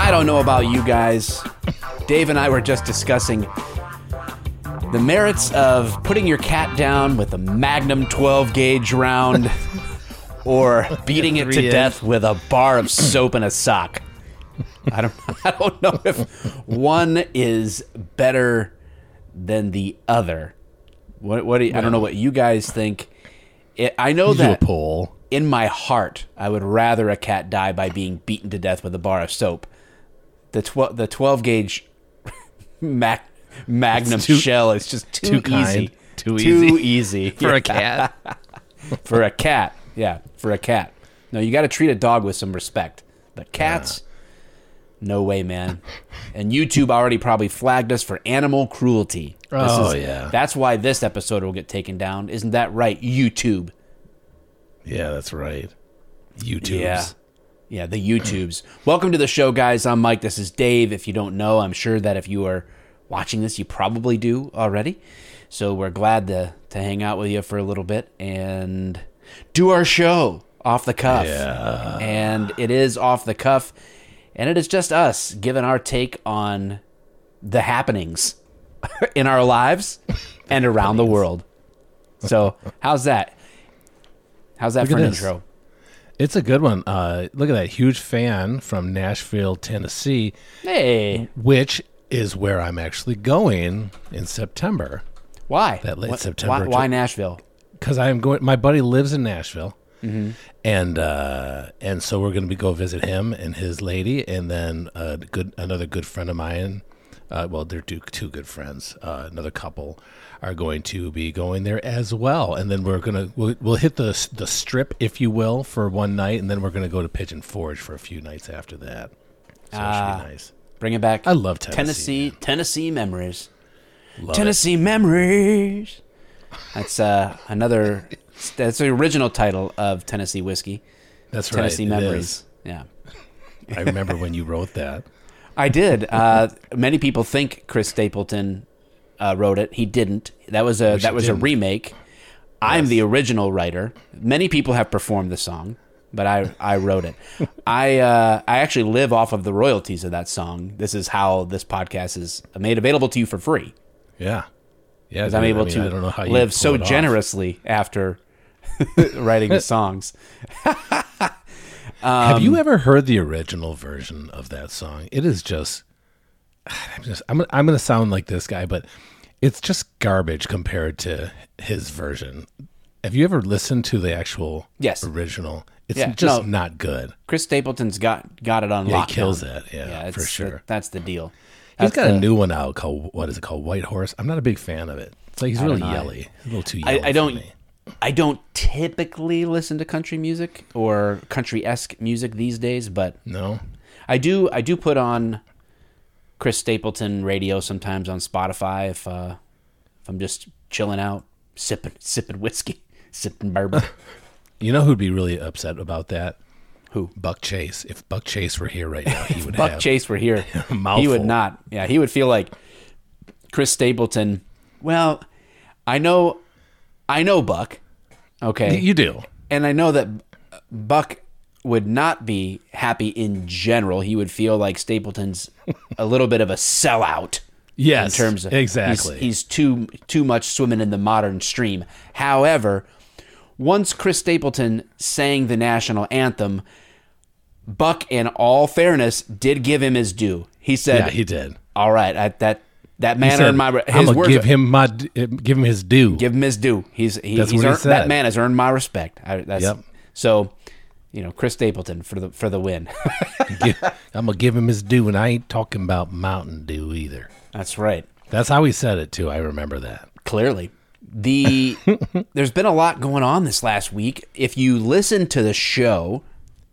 I don't know about you guys. Dave and I were just discussing the merits of putting your cat down with a Magnum 12 gauge round or beating it to death with a bar of soap and a sock. I don't I don't know if one is better than the other. What what do you, I don't know what you guys think. It, I know a that poll. in my heart, I would rather a cat die by being beaten to death with a bar of soap. The twelve the twelve gauge mag, Magnum too- shell is just too, too kind, easy, too too easy. easy For Yeah. a cat. for a cat. Yeah, for a cat. No, you got to treat a dog with some respect. But cats, no way, man. And YouTube already probably flagged us for animal cruelty. This Oh, is- yeah. That's why this episode will get taken down. Isn't that right? YouTube. Yeah, that's right. YouTubes. Yeah. Yeah, the YouTubes. Welcome to the show, guys. I'm Mike. This is Dave. If you don't know, I'm sure that if you are watching this, you probably do already. So we're glad to, to hang out with you for a little bit and do our show off the cuff. Yeah. And it is off the cuff. And it is just us giving our take on the happenings in our lives and around the world. So, how's that? How's that Look for an this. intro? It's a good one. Uh, look at that huge fan from Nashville, Tennessee, Hey. which is where I'm actually going in September. Why? That late What- September Why, why. Nashville? Because I'm going. My buddy lives in Nashville, Mm-hmm. and uh, and so we're going to be go visit him and his lady, and then a good another good friend of mine. Uh, well, they're two, two good friends. Uh, another couple are going to be going there as well, and then we're gonna we'll, we'll hit the the strip, if you will, for one night, and then we're gonna go to Pigeon Forge for a few nights after that. So it Ah. should be nice. Bring it back. I love Tennessee, Tennessee, Tennessee memories. Love it. Tennessee memories. That's uh, another. That's the original title of Tennessee whiskey. That's Tennessee right. memories. Yeah, I remember when you wrote that. I did. Uh, many people think Chris Stapleton uh, wrote it. He didn't. That was a that was didn't. a remake. I'm the original writer. Many people have performed the song, but I I wrote it. I uh, I actually live off of the royalties of that song. This is how this podcast is made available to you for free. Yeah. Yeah, because I'm dude, I able mean, to I don't know how live so generously after writing the songs. Have Um, you ever heard the original version of that song? It is just, I'm just, I'm, I'm going to sound like this guy, but it's just garbage compared to his version. Have you ever listened to the actual Yes. original? It's Yeah, just no. not good. Chris Stapleton's got got it on Yeah, lockdown. he kills it, Yeah, it's for sure. that- that's the deal. He's That's got the- a new one out called what is it called? White Horse. I'm not a big fan of it. It's like he's really know. yelly, a little too I, yelly. I for don't. me. I don't typically listen to country music or country esque music these days, but No. I do. I do put on Chris Stapleton radio sometimes on Spotify if uh, if I'm just chilling out, sipping sipping whiskey, sipping bourbon. You know who'd be really upset about that? Who? Buck Chase. If Buck Chase were here right now, he would Buck Chase were here, he would not. Yeah, he would feel like Chris Stapleton. Well, I know, I know Buck. Okay, You do. and I know that Buck would not be happy in general. He would feel like Stapleton's a little bit of a sellout. Yes, in terms of exactly. he's, he's too too much swimming in the modern stream. However, once Chris Stapleton sang the national anthem, Buck, in all fairness, did give him his due. He said, Yeah, he did. "All right, I, that that man said, earned my his I'm gonna words. give him my give him his due. give him his due. He's he, That's he's what he earned, that man has earned my respect. I, that's, Yep. So, you know, Chris Stapleton for the for the win. I'm gonna give him his due, and I ain't talking about Mountain Dew either. that's right. That's how he said it too. I remember that. clearly the there's been a lot going on this last week if you listen to the show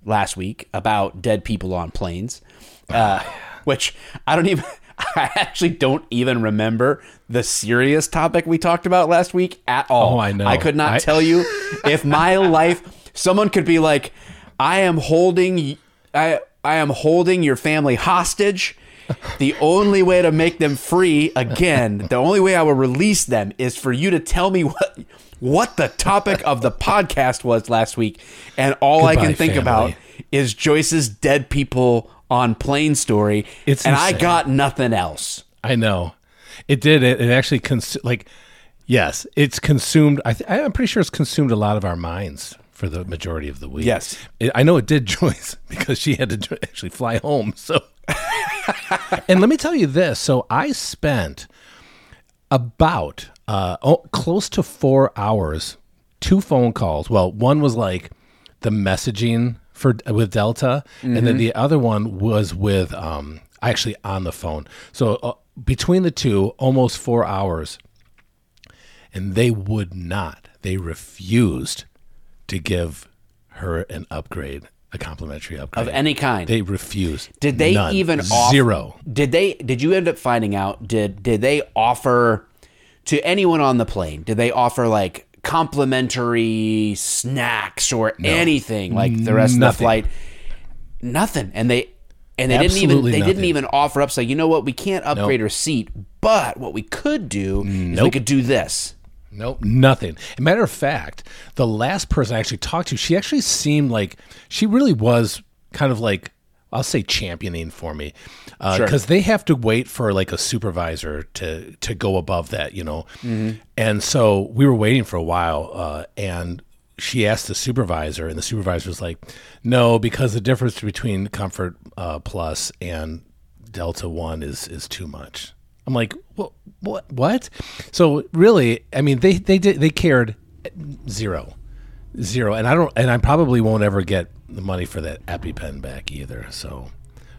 last week about dead people on planes uh, which i don't even i actually don't even remember the serious topic we talked about last week at all Oh, I know. i could not I- tell you if my life someone could be like i am holding i i am holding your family hostage the only way to make them free again, the only way I will release them is for you to tell me what what the topic of the podcast was last week, and all I can think family. about is Joyce's dead people on plane story, It's and I got nothing else. I know. It did. It, it actually cons- like yes, it's consumed. I th- I'm pretty sure it's consumed a lot of our minds for the majority of the week. Yes. It, I know it did Joyce because she had to actually fly home. So, and let me tell you this. So I spent about uh, oh, close to four hours, two phone calls. Well, one was like the messaging for with Delta, and then the other one was with um, actually on the phone. So uh, between the two, almost four hours, and they would not. They refused to give her an upgrade, a complimentary upgrade Of any kind. They refused. Did they None. even off- zero? Did they? Did you end up finding out? Did did they offer to anyone on the plane? Did they offer like complimentary snacks or anything like the rest of the flight? Nothing. And they and they didn't even Absolutely they didn't even offer up. Say, you know what? We can't upgrade our seat, but what we could do is we could do this. Nope, nothing. As a matter of fact, the last person I actually talked to, she actually seemed like she really was kind of like I'll say championing for me because Sure. they have to wait for like a supervisor to to go above that, you know. And so we were waiting for a while, uh, and she asked the supervisor, and the supervisor was like, "No, because the difference between Comfort uh, Plus and Delta One is is too much." I'm like, what? What? What? So really, I mean, they they did they cared zero, zero, and I don't, and I probably won't ever get the money for that EpiPen back either. So,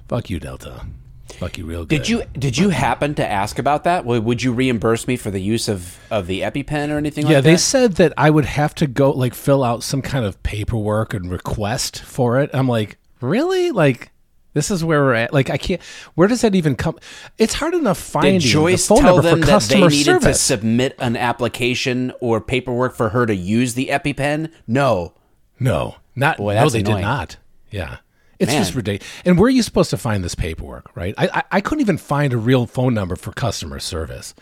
fuck you, Delta. Fuck you, real good. Did you did you happen to ask about that? Would would you reimburse me for the use of, of the EpiPen or anything like that? Yeah, like they said that I would have to go like fill out some kind of paperwork and request for it. I'm like, really? Like, this is where we're at. Like, I can't. Where does that even come? It's hard enough finding Did Joyce the phone tell number them for that they customer needed to service. submit an application or paperwork for her to use the EpiPen? No. No, not. Boy, no, they annoying. did not. Yeah, it's Man. just ridiculous. And where are you supposed to find this paperwork? Right? I, I I couldn't even find a real phone number for customer service.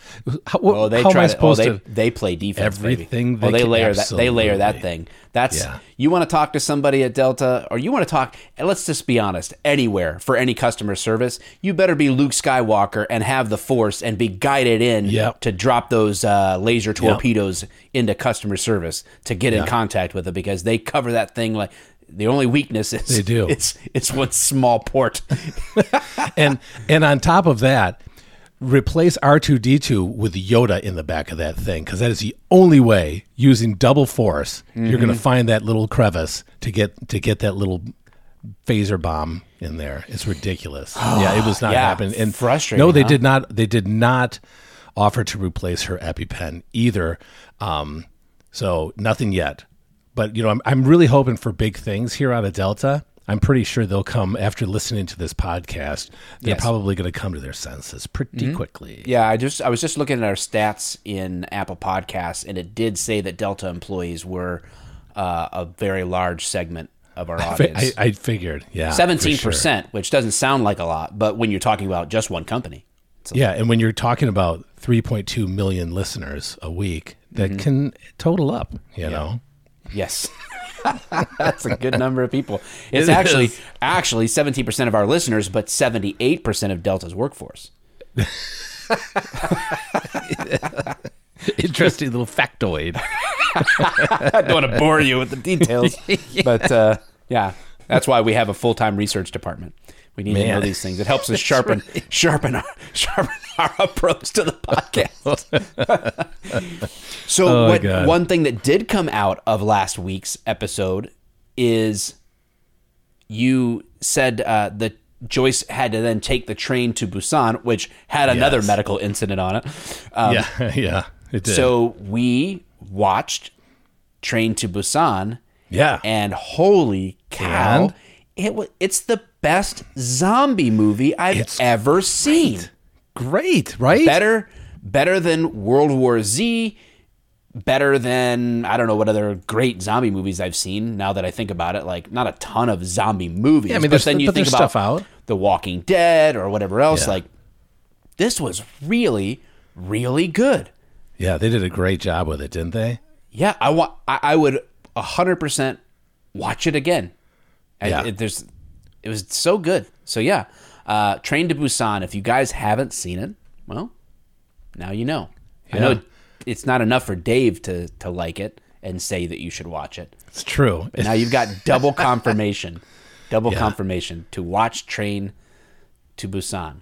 How, Oh, they how am try I to. Oh, supposed they, to? they play defense. Everything Oh, they they can- layer that. They layer that thing. That's Yeah. you want to talk to somebody at Delta, or you want to talk. And let's just be honest. Anywhere for any customer service, you better be Luke Skywalker and have the Force and be guided in Yep. to drop those uh, laser torpedoes into customer service to get in contact with it because they cover that thing like. The only weakness is They do. It's it's one small port. and and on top of that, replace R two D two with Yoda in the back of that thing because that is the only way using double force you're Mm-hmm. going to find that little crevice to get to get that little phaser bomb in there. It's ridiculous. yeah, it was not Yeah, happening. And frustrating, No, they huh? did not. They did not offer to replace her EpiPen either. Um, so nothing yet. But you know, I'm I'm really hoping for big things here out of Delta. I'm pretty sure they'll come after listening to this podcast. They're Yes. Mm-hmm. probably going to come to their senses pretty quickly. Yeah, I just I was just looking at our stats in Apple Podcasts, and it did say that Delta employees were uh, a very large segment of our I, audience. I figured, yeah, Seventeen sure. percent, which doesn't sound like a lot, but when you're talking about just one company, Yeah, and when you're talking about 3.2 million listeners a week, that Mm-hmm. can total up. You know, yes, that's a good number of people. It's It actually is. actually seventeen percent of our listeners, but seventy eight percent of Delta's workforce. interesting little factoid. I don't want to bore you with the details, but uh, yeah, that's why we have a full time research department. We need to know these things. It helps us sharpen sharpen our sharpen our approach to the podcast. so, Oh, what one thing that did come out of last week's episode is you said uh, that Joyce had to then take the train to Busan, which had another Yes. medical incident on it. Um, yeah, yeah, it did. so we watched Train to Busan, yeah, and holy cow, And? it was it's the best zombie movie I've It's ever seen. great, right? Better better than World War Z, better than I don't know what other great zombie movies I've seen. Now that I think about it, like not a ton of zombie movies. Yeah, I mean, but then you but think about stuff out. The Walking Dead or whatever else. Yeah. Like this was really, really good. Yeah, they did a great job with it, didn't they? Yeah, I want. I, I would hundred percent watch it again. I- Yeah. it, there's, it was so good. So yeah, uh, Train to Busan. If you guys haven't seen it, well, now you know. I know it's not enough for Dave to to like it and say that you should watch it. It's true. Now you've got double confirmation, double Yeah. confirmation to watch Train to Busan.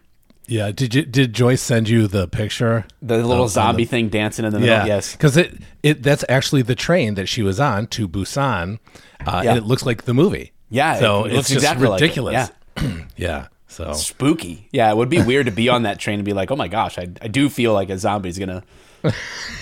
Yeah. Did you did Joyce send you the picture? The little zombie the- thing dancing in the middle. Yeah. Yes. Because it it that's actually the train that she was on to Busan, uh, Yeah. and it looks like the movie. Yeah, So it it's looks just exactly like it, ridiculous. Yeah. So spooky. Yeah, it would be weird to be on that train and be like, "Oh my gosh, I, I do feel like a zombie's gonna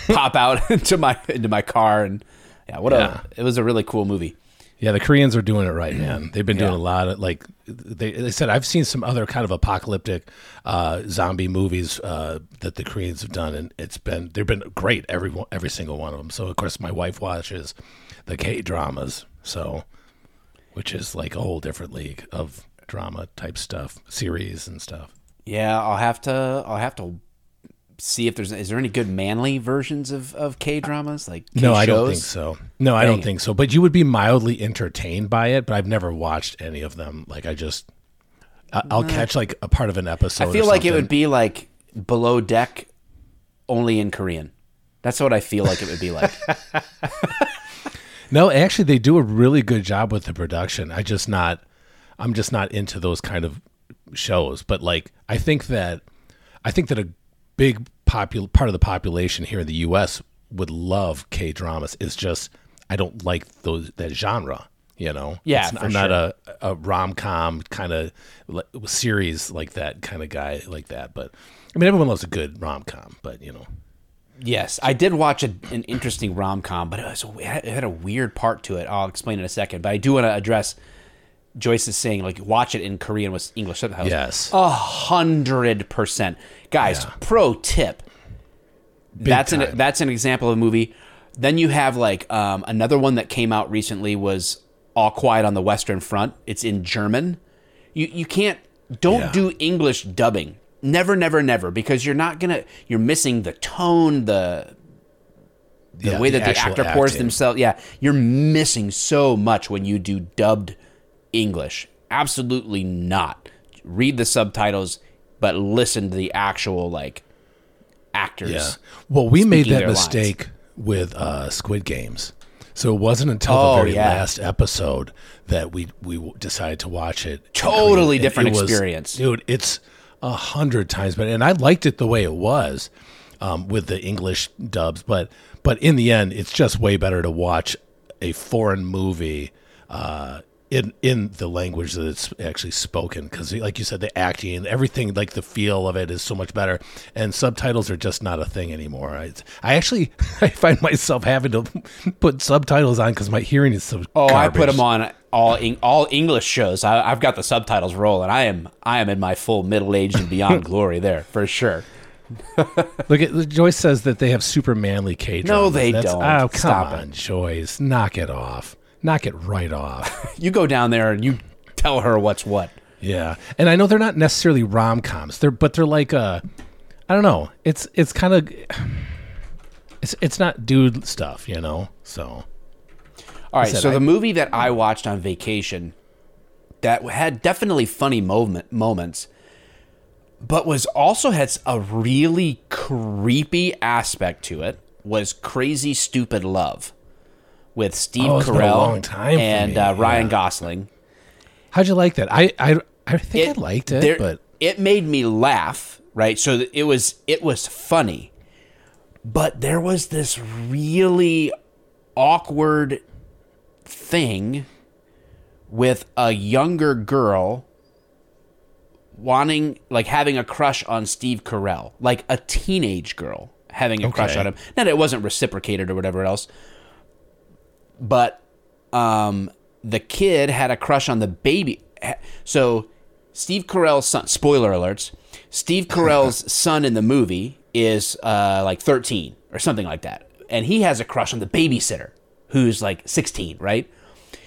pop out into my into my car." And yeah, what Yeah. a it was a really cool movie. Yeah, the Koreans are doing it right, man. They've been doing Yeah. a lot of like they, they said. I've seen some other kind of apocalyptic uh, zombie movies uh, that the Koreans have done, and it's been they've been great every every single one of them. So of course, my wife watches the K dramas, so which is like a whole different league of drama type stuff, series and stuff. Yeah, I'll have to I'll have to see if there's is there any good manly versions of of K dramas like K no, I don't think so. No, I Dang don't it. think so. But you would be mildly entertained by it. But I've never watched any of them. Like I just, I- I'll catch like a part of an episode. I feel like it would be like Below Deck, only in Korean. That's what I feel like it would be like. No, actually, they do a really good job with the production. I just not, I'm just not into those kind of shows. But like, I think that, I think that a big popul part of the population here in the U.S. would love K dramas. It's just I don't like those that genre. You know, Yeah, It's- I'm not a a rom com kind of series like that kind of guy like that. But I mean, everyone loves a good rom com. But you know, Yes, I did watch a, an interesting rom com, but it, was, it had- a weird part to it. I'll explain in a second. But I do want to address Joyce is saying like watch it in Korean with English subtitles. Yes. a hundred percent, guys. Yeah. Pro tip. that's an that's an example of a movie. Then you have like um, another one that came out recently was All Quiet on the Western Front. It's in German. You you can't don't Yeah. do English dubbing. Never, never, never, because you're not gonna. You're missing the tone, the the Yeah, way the that the actor pours themselves. Yeah, you're missing so much when you do dubbed English. Absolutely not. Read the subtitles, but listen to the actual like actors. Yeah. Well, we made that their lines. mistake with uh, Squid Games. So it wasn't until Oh, the very yeah. last episode that we we decided to watch it. Totally different it was- experience. dude. It's a hundred times better, and I liked it the way it was um, with the English dubs. But but in the end, it's just way better to watch a foreign movie. Uh, in, in the language that it's actually spoken because like you said the acting and everything like the feel of it is so much better and subtitles are just not a thing anymore i, I actually i find myself having to put subtitles on because my hearing is so Oh, I put them on all all English shows. I, I've got the subtitles rolling. I am I am in my full middle aged and beyond glory there for sure. look at joyce says that they have super manly k No, they don't. oh come Stop on joyce knock it off knock it right off You go down there and you tell her what's what. Yeah, and I know they're not necessarily rom coms. They're but they're like uh, I don't know. It's it's kind of it's it's not dude stuff, you know. So All right, so I- the movie that I watched on vacation that had definitely funny moment, moments, but was also had a really creepy aspect to it was Crazy Stupid Love with Steve Oh, it's been a Carell and uh, Ryan yeah. Gosling. how'd you like that? I I I think I liked it, there- but it made me laugh. Right, so it was it was funny, but there was this really awkward thing with a younger girl wanting like having a crush on Steve Carell, like a teenage girl having a crush on him. Now it wasn't reciprocated or whatever else, but um, the kid had a crush on the baby. So Steve Carell's son. Spoiler alerts. Steve Carell's son in the movie is uh, like 13 or something like that, and he has a crush on the babysitter who's like 16, right?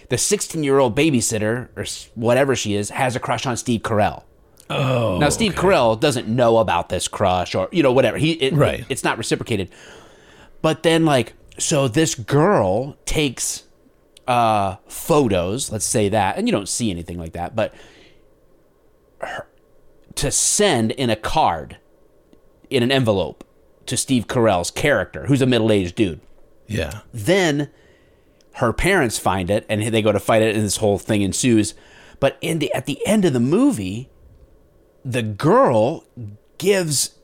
the 16 year old babysitter or whatever she is has a crush on Steve Carell. Oh, Now Steve Carell doesn't know about this crush or you know whatever. He it, Right. it- it's not reciprocated. But then like so this girl takes uh photos, let's say that, and you don't see anything like that, but her, to send in a card in an envelope to Steve Carell's character, who's a middle-aged dude. yeah. Then her parents find it and they go to fight it and this whole thing ensues. But in the at the end of the movie, the girl gives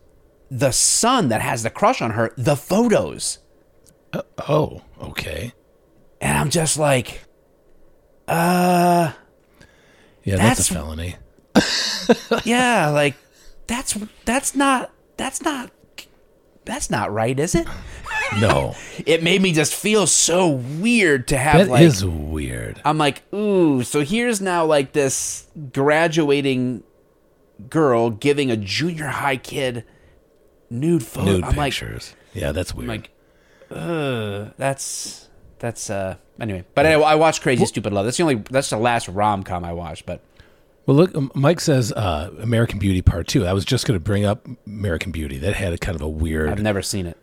the son that has the crush on her the photos. Oh, okay. And I'm just like, uh Yeah, that's, That's- a felony. yeah, like that's that's not that's not that's not right, is it? No, It made me just feel so weird to have that like is weird. I'm like, ooh, so here's now like this graduating girl giving a junior high kid nude photo. Nude I'm like, pictures. yeah, that's weird. I'm like, that's that's uh anyway. But anyway, I watched Crazy Stupid Love. That's the only that's the last rom com I watched. But well, look, um, Mike says uh, American Beauty Part Two. I was just going to bring up American Beauty. That had a kind of a weird. I've never seen it.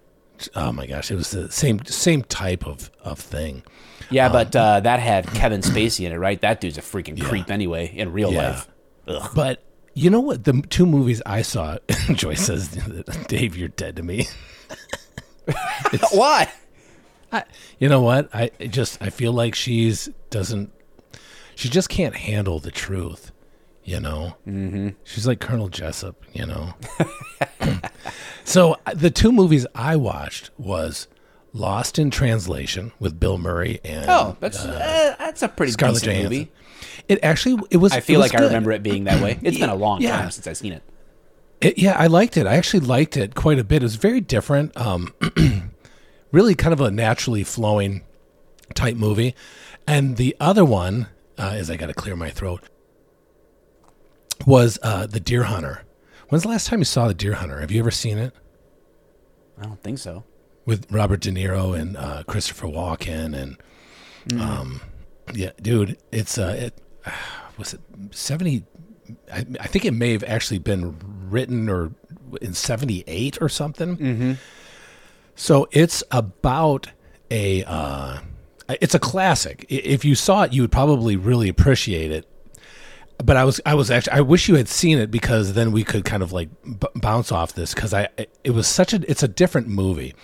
oh my gosh, it was the same same type of of thing. Yeah, but uh, that had Kevin Spacey in it, right? That dude's a freaking creep anyway in real Yeah. life. But you know what? The two movies I saw, Joyce says, "Dave, you're dead to me." Why? I, you know what? I just I feel like she's doesn't she just can't handle the truth. You know, mm-hmm. she's like Colonel Jessep. You know. so uh, the two movies I watched was Lost in Translation with Bill Murray and Oh, that's uh, that's a pretty Scarlett decent Johansson. movie. It actually it was. I feel it was like I remember it being that way. It's been a long Yeah. time since I've seen it. It, yeah, I liked it. I actually liked it quite a bit. It was very different. Um, really kind of a naturally flowing type movie. And the other one, uh, is I got to clear my throat, was uh, The Deer Hunter. When's the last time you saw The Deer Hunter? Have you ever seen it? I don't think so. With Robert De Niro and uh, Christopher Walken and um, yeah, dude, it's uh, it was it seventy. I, I think it may have actually been written or in seventy eight or something. Mm-hmm. So it's about a uh, it's a classic. If you saw it, you would probably really appreciate it. But I was I was actually I wish you had seen it because then we could kind of like b- bounce off this because I it was such a it's a different movie.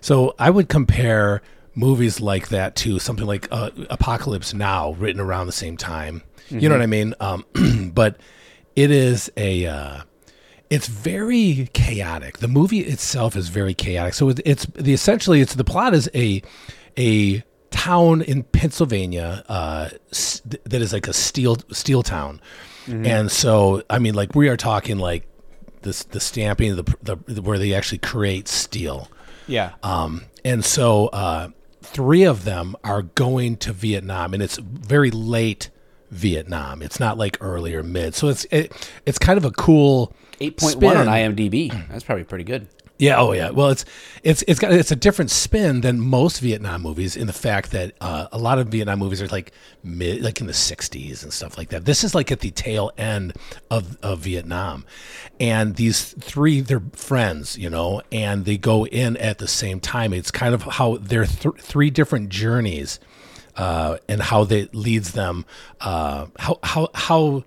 So I would compare movies like that to something like uh, Apocalypse Now, written around the same time. You know what I mean? Um, but it is a uh, it's very chaotic. The movie itself is very chaotic. So it's the essentially it's the plot is a a town in Pennsylvania uh, that is like a steel steel town, and so I mean like we are talking like this the stamping the, the where they actually create steel. Yeah. Um, and so uh, three of them are going to Vietnam, and it's very late Vietnam. It's not like early or mid. So it's it, it's kind of a cool Eight point one on. IMDb. That's probably pretty good. Yeah, oh yeah. Well, it's it's it's got it's a different spin than most Vietnam movies in the fact that uh, a lot of Vietnam movies are like mid, like in the '60s and stuff like that. This is like at the tail end of of Vietnam, and these three they're friends, you know, and they go in at the same time. It's kind of how they're th- three different journeys, uh, and how that leads them, uh, how how how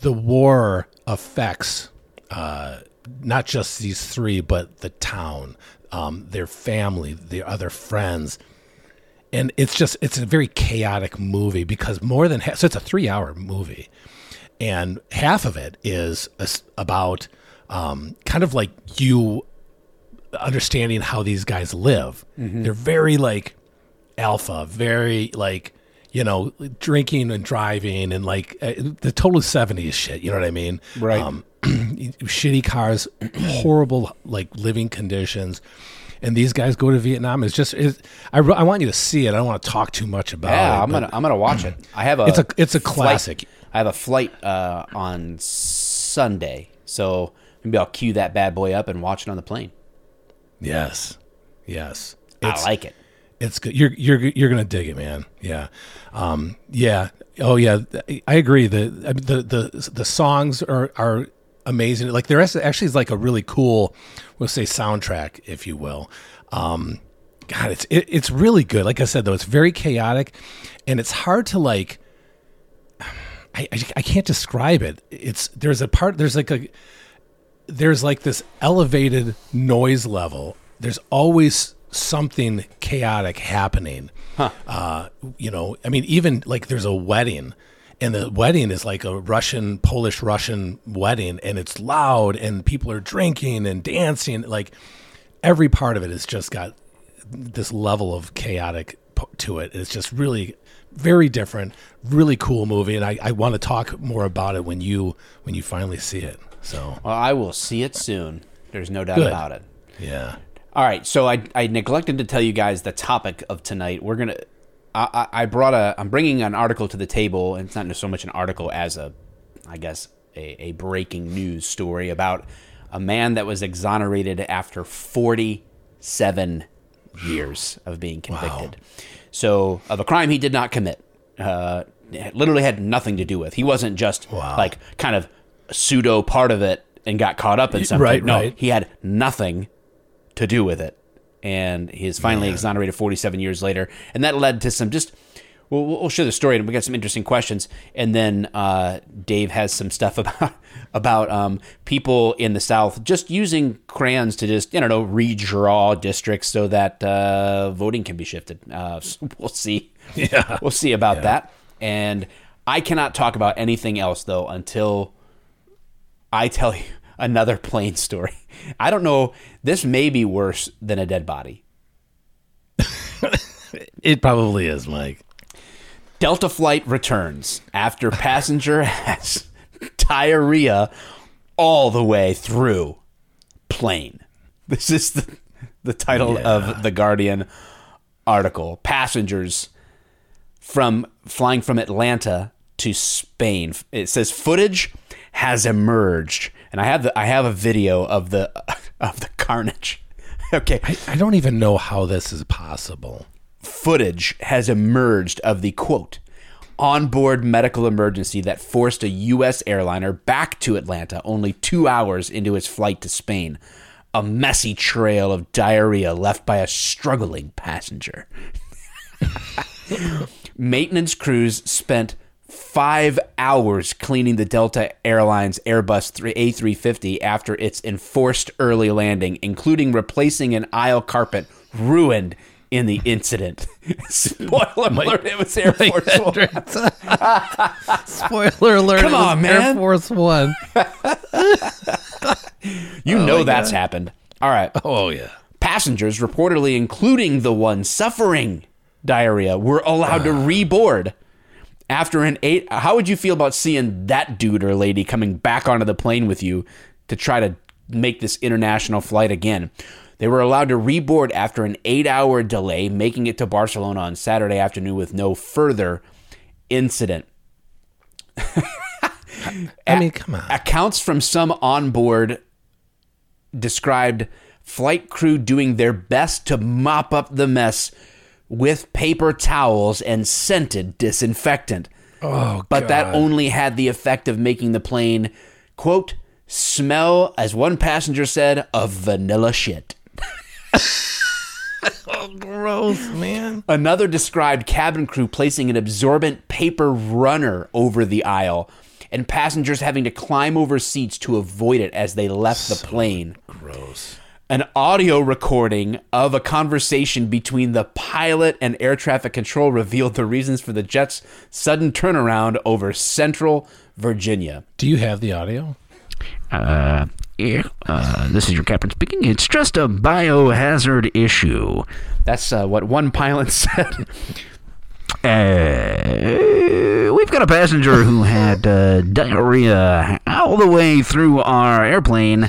the war affects uh, not just these three, but the town, um, their family, their other friends. And it's just, it's a very chaotic movie because more than half, so it's a three hour movie. And half of it is about um, kind of like you understanding how these guys live. They're very like alpha, very like you know drinking and driving and like uh, the total seventies shit. You know what I mean? Right. Um, shitty cars, horrible like living conditions. And these guys go to Vietnam. It's just, it's, I, I want you to see it. I don't want to talk too much about it. Yeah, I'm gonna I'm gonna watch it. I have a It's a, it's a flight- classic. I have a flight uh, on Sunday, so maybe I'll cue that bad boy up and watch it on the plane. Yes, yes. I like it. It's good. You're you're you're gonna dig it, man. Yeah, um, yeah. Oh yeah, I agree. The the the the songs are are amazing. Like there actually is like a really cool, we'll say soundtrack, if you will. Um, God, it's it, it's really good. Like I said, though, it's very chaotic, and it's hard to like. I, I, I can't describe it. It's there's a part there's like a there's like this elevated noise level. There's always something chaotic happening. Huh. Uh, you know, I mean, even like there's a wedding, and the wedding is like a Russian, Polish Russian wedding, and it's loud, and people are drinking and dancing. Like every part of it has just got this level of chaotic to it. It's just really very different, really cool movie, and I, I want to talk more about it when you when you finally see it. So, well, I will see it soon. There's no doubt Good. about it. Yeah. All right, so I, I neglected to tell you guys the topic of tonight. We're gonna, I, I brought a, I'm bringing an article to the table, and it's not so much an article as a, I guess, a, a breaking news story about a man that was exonerated after 47 years of being convicted. Wow. So of a crime he did not commit. Uh, literally had nothing to do with. He wasn't just wow. like kind of pseudo part of it and got caught up in something. Right, no, right. he had nothing to do with it. And he's finally exonerated 47 years later. And that led to some just, we'll, we'll share the story and we got some interesting questions. And then uh, Dave has some stuff about, about um, people in the South just using crayons to just, I don't know, redraw districts so that uh, voting can be shifted. Uh, so we'll see. Yeah. We'll see about Yeah. that. And I cannot talk about anything else though until I tell you another plane story. I don't know. This may be worse than a dead body. It probably is, Mike. Delta flight returns after passenger has diarrhea all the way through plane. This is the, the title Yeah. of the Guardian article. Passengers from flying from Atlanta to Spain. It says footage has emerged, and I have the I have a video of the of the carnage. Okay, I, I don't even know how this is possible. footage has emerged of the quote onboard medical emergency that forced a U.S. airliner back to Atlanta only two hours into its flight to Spain. A messy trail of diarrhea left by a struggling passenger. Maintenance crews spent five hours cleaning the Delta Airlines Airbus 3- A350 after its enforced early landing, including replacing an aisle carpet ruined in the incident. Spoiler alert, it was Air Force One. Spoiler alert! Come it was on, Air. Force One. You oh know that's happened. All right. Oh yeah. Passengers, reportedly including the one suffering diarrhea, were allowed to ah. reboard after an eight. How would you feel about seeing that dude or lady coming back onto the plane with you to try to make this international flight again? They were allowed to reboard after an eight hour delay, making it to Barcelona on Saturday afternoon with no further incident. I mean, come on. Accounts from some onboard described flight crew doing their best to mop up the mess with paper towels and scented disinfectant. Oh, But that only had the effect of making the plane, quote, smell, as one passenger said, of vanilla shit. Oh, gross, man. Another described cabin crew placing an absorbent paper runner over the aisle and passengers having to climb over seats to avoid it as they left the plane. Gross. An audio recording of a conversation between the pilot and air traffic control revealed the reasons for the jet's sudden turnaround over central Virginia. Do you have the audio? Uh, yeah, uh, this is your captain speaking. It's just a biohazard issue. That's uh, what one pilot said. Uh, we've got a passenger who had uh, diarrhea all the way through our airplane,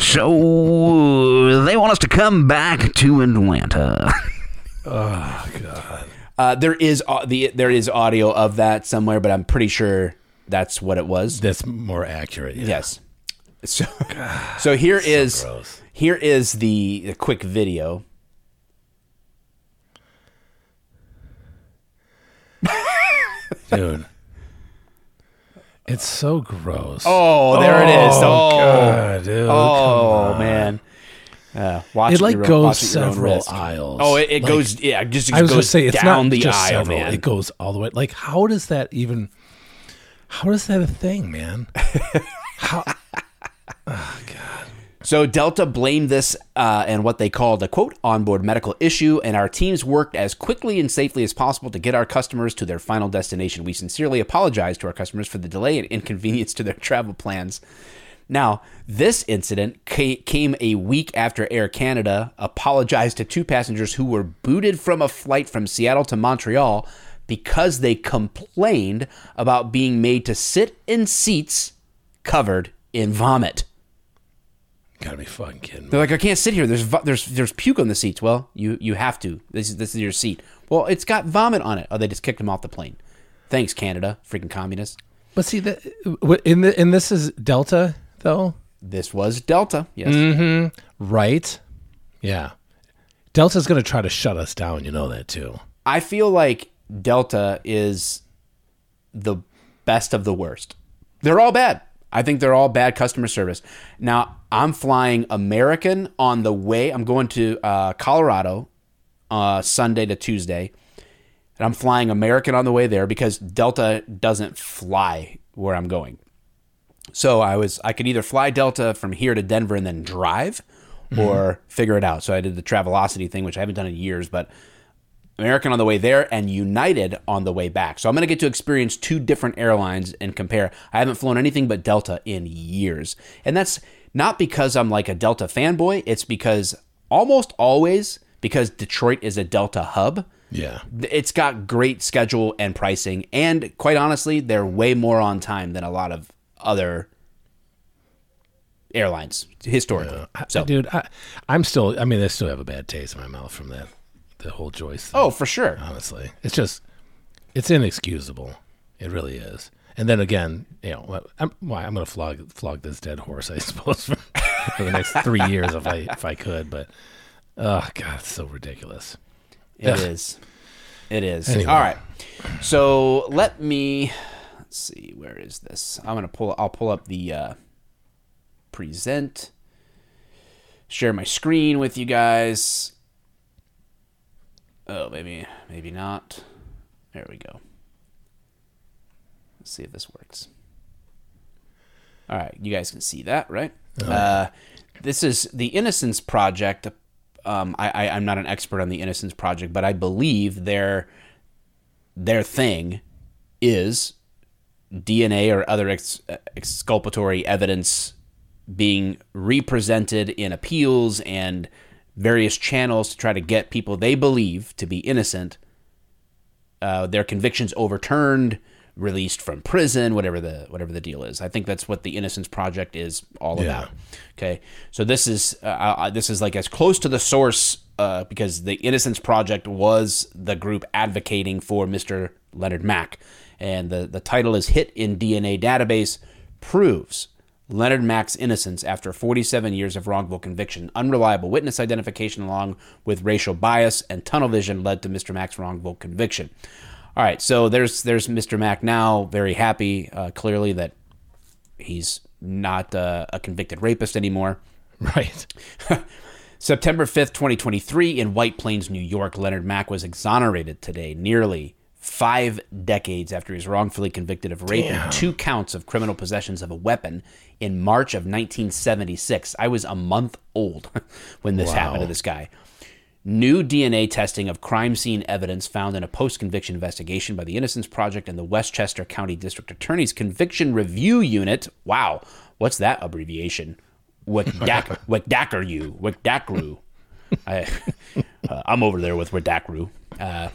so uh, they want us to come back to Atlanta. oh God. Uh, there is uh, the there is audio of that somewhere, but I'm pretty sure that's what it was. That's more accurate. yeah. Yes. So, so here is here is the, the quick video. Dude. It's so gross. Oh, there it is. Oh, God, dude. oh man. Uh, watch It like your goes several aisles. Oh, it, it Like, goes. Yeah, just I was goes say it's down not the just aisle, several. man. It goes all the way. Like, how does that even? How is that a thing, man? how? So Delta blamed this uh, and what they called a quote onboard medical issue, and our teams worked as quickly and safely as possible to get our customers to their final destination. We sincerely apologize to our customers for the delay and inconvenience to their travel plans. Now, this incident came a week after Air Canada apologized to two passengers who were booted from a flight from Seattle to Montreal because they complained about being made to sit in seats covered in vomit. Gotta be fucking kidding me. They're like, I can't sit here. There's there's there's puke on the seats. Well, you you have to. This is this is your seat. Well, it's got vomit on it. Oh, they just kicked him off the plane. Thanks, Canada, freaking communists. But see that in the and this is Delta though, This was Delta. Yes. Mm. right? Yeah. Delta's gonna try to shut us down. You know that too. I feel like Delta is the best of the worst. They're all bad. I think they're all bad customer service. Now, I'm flying American on the way. I'm going to uh, Colorado uh, Sunday to Tuesday. And I'm flying American on the way there because Delta doesn't fly where I'm going. So I was I could either fly Delta from here to Denver and then drive or figure it out. So I did the Travelocity thing, which I haven't done in years, but American on the way there and United on the way back. So I'm going to get to experience two different airlines and compare. I haven't flown anything but Delta in years. And that's not because I'm like a Delta fanboy, it's because almost always because Detroit is a Delta hub. Yeah. It's got great schedule and pricing and quite honestly, they're way more on time than a lot of other airlines historically. So dude, I, I'm still. I mean, I still have a bad taste in my mouth from that, the whole Joyce. Thing, Oh, for sure. honestly, it's just, it's inexcusable. It really is. And then again, you know, I'm, why I'm going to flog flog this dead horse, I suppose, for, for the next three years if I if I could. But oh god, it's so ridiculous. It Ugh. is. It is. Anyway. All right. So let me let's see. Where is this? I'm gonna pull. I'll pull up the uh, present. Share my screen with you guys. Oh, maybe maybe not. There we go. Let's see if this works. All right, you guys can see that, right? Uh, this is the Innocence Project. Um, I, I, I'm not an expert on the Innocence Project, but I believe their their thing is DNA or other ex- exculpatory evidence being represented in appeals and various channels to try to get people they believe to be innocent, uh, their convictions overturned, released from prison, whatever the whatever the deal is. I think that's what the Innocence Project is all Yeah. about. Okay, so this is uh, uh, this is like as close to the source uh, because the Innocence Project was the group advocating for Mr. Leonard Mack, and the the title is "Hit in DNA Database Proves." Leonard Mack's innocence after 47 years of wrongful conviction. Unreliable witness identification, along with racial bias and tunnel vision, led to Mr. Mack's wrongful conviction. All right, so there's there's Mr. Mack now, very happy, uh, clearly that he's not uh, a convicted rapist anymore. Right. September 5th, 2023, in White Plains, New York, Leonard Mack was exonerated today, nearly five decades after he was wrongfully convicted of rape and two counts of criminal possessions of a weapon in March of 1976. I was a month old when this happened to this guy. New DNA testing of crime scene evidence found in a post conviction investigation by the Innocence Project and the Westchester County District Attorney's Conviction Review Unit. Wow, what's that abbreviation? WCDAC, WCDACRU, WCDACRU. I, uh, I'm over there with WCDACRU. Uh,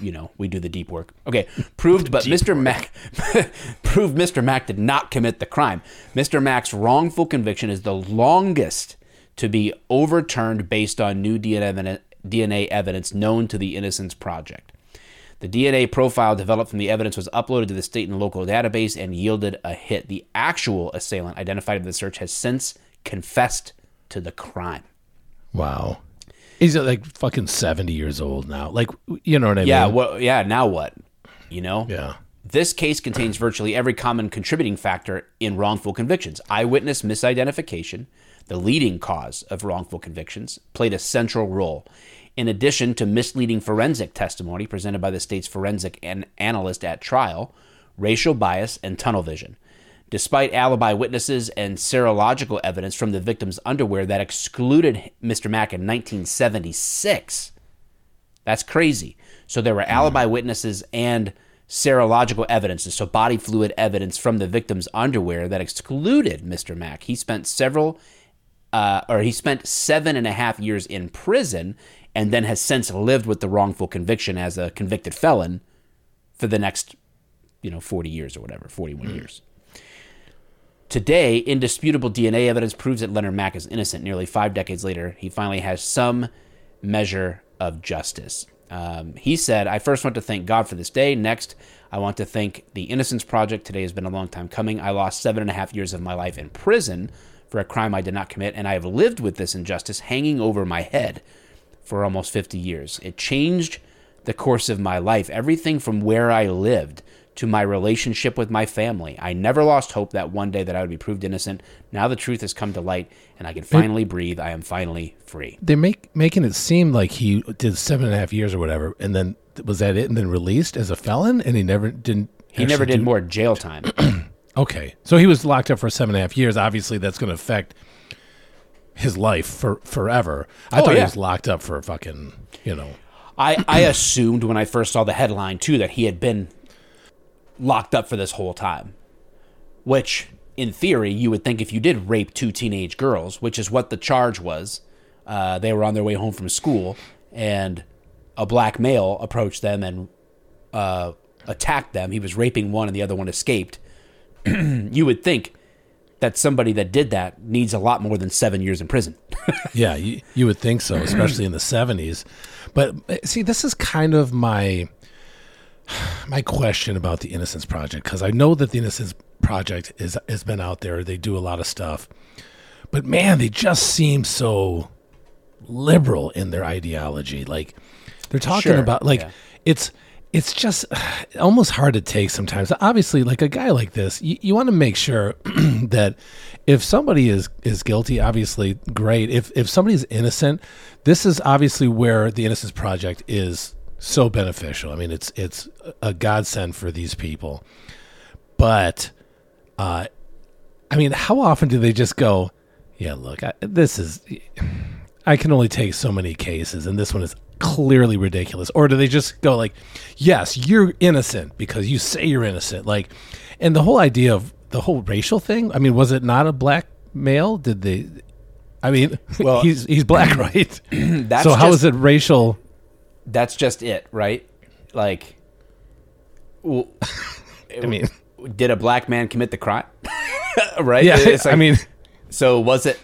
you know, we do the deep work. Okay, proved, but Mr. Mack proved Mr. Mack did not commit the crime. Mr. Mack's wrongful conviction is the longest to be overturned based on new DNA evidence, DNA evidence known to the Innocence Project. The DNA profile developed from the evidence was uploaded to the state and local database and yielded a hit. The actual assailant identified in the search has since confessed to the crime. Wow. He's uh, like fucking seventy years old now. Like you know what I mean. Yeah, Well, yeah, now what? You know? Yeah. This case contains virtually every common contributing factor in wrongful convictions. Eyewitness misidentification, the leading cause of wrongful convictions, played a central role. In addition to misleading forensic testimony presented by the state's forensic an- analyst at trial, racial bias, and tunnel vision. Despite alibi witnesses and serological evidence from the victim's underwear that excluded Mr. Mack in 1976, that's crazy. So there were alibi witnesses and serological evidence, so body fluid evidence from the victim's underwear that excluded Mr. Mack. He spent several, uh, or he spent seven and a half years in prison, and then has since lived with the wrongful conviction as a convicted felon for the next, you know, 40 years or whatever, 41 years. Today, indisputable DNA evidence proves that Leonard Mack is innocent. Nearly five decades later, he finally has some measure of justice. Um, he said, I first want to thank God for this day. Next, I want to thank the Innocence Project. Today has been a long time coming. I lost seven and a half years of my life in prison for a crime I did not commit, and I have lived with this injustice hanging over my head for almost 50 years. It changed the course of my life, everything from where I lived to my relationship with my family. I never lost hope that one day that I would be proved innocent. Now the truth has come to light and I can finally breathe. I am finally free. They're make, making it seem like he did seven and a half years or whatever, and then was that it, and then released as a felon, and he never didn't. He never did do- more jail time. Okay, so he was locked up for seven and a half years. Obviously, that's going to affect his life for forever. I Oh, thought he was locked up for fucking, you know. I, I assumed when I first saw the headline too that he had been locked up for this whole time. Which, in theory, you would think if you did rape two teenage girls, which is what the charge was, uh, they were on their way home from school, and a black male approached them and uh, attacked them. He was raping one, and the other one escaped. you would think that somebody that did that needs a lot more than seven years in prison. Yeah, you, you would think so, especially in the seventies. But uh, see, this is kind of my my question about the Innocence Project because I know that the Innocence Project is has been out there. They do a lot of stuff, but man, they just seem so liberal in their ideology. Like they're talking Sure, about like yeah. it's it's just almost hard to take sometimes. Obviously, like a guy like this, you, you want to make sure that if somebody is is guilty, obviously great. If if somebody is innocent, this is obviously where the Innocence Project is so beneficial. I mean, it's it's a godsend for these people. But uh I mean, how often do they just go, "Yeah, look, I, this is I can only take so many cases, and this one is clearly ridiculous. Or do they just go like, "Yes, you're innocent because you say you're innocent"? Like, and the whole idea of the whole racial thing. I mean, was it not a black male? Did they? I mean, Well- he's he's black, right? So how just- is it racial? That's just it, right? Like, w- I mean, did a black man commit the crime? right? yeah. It's like- I mean, so was it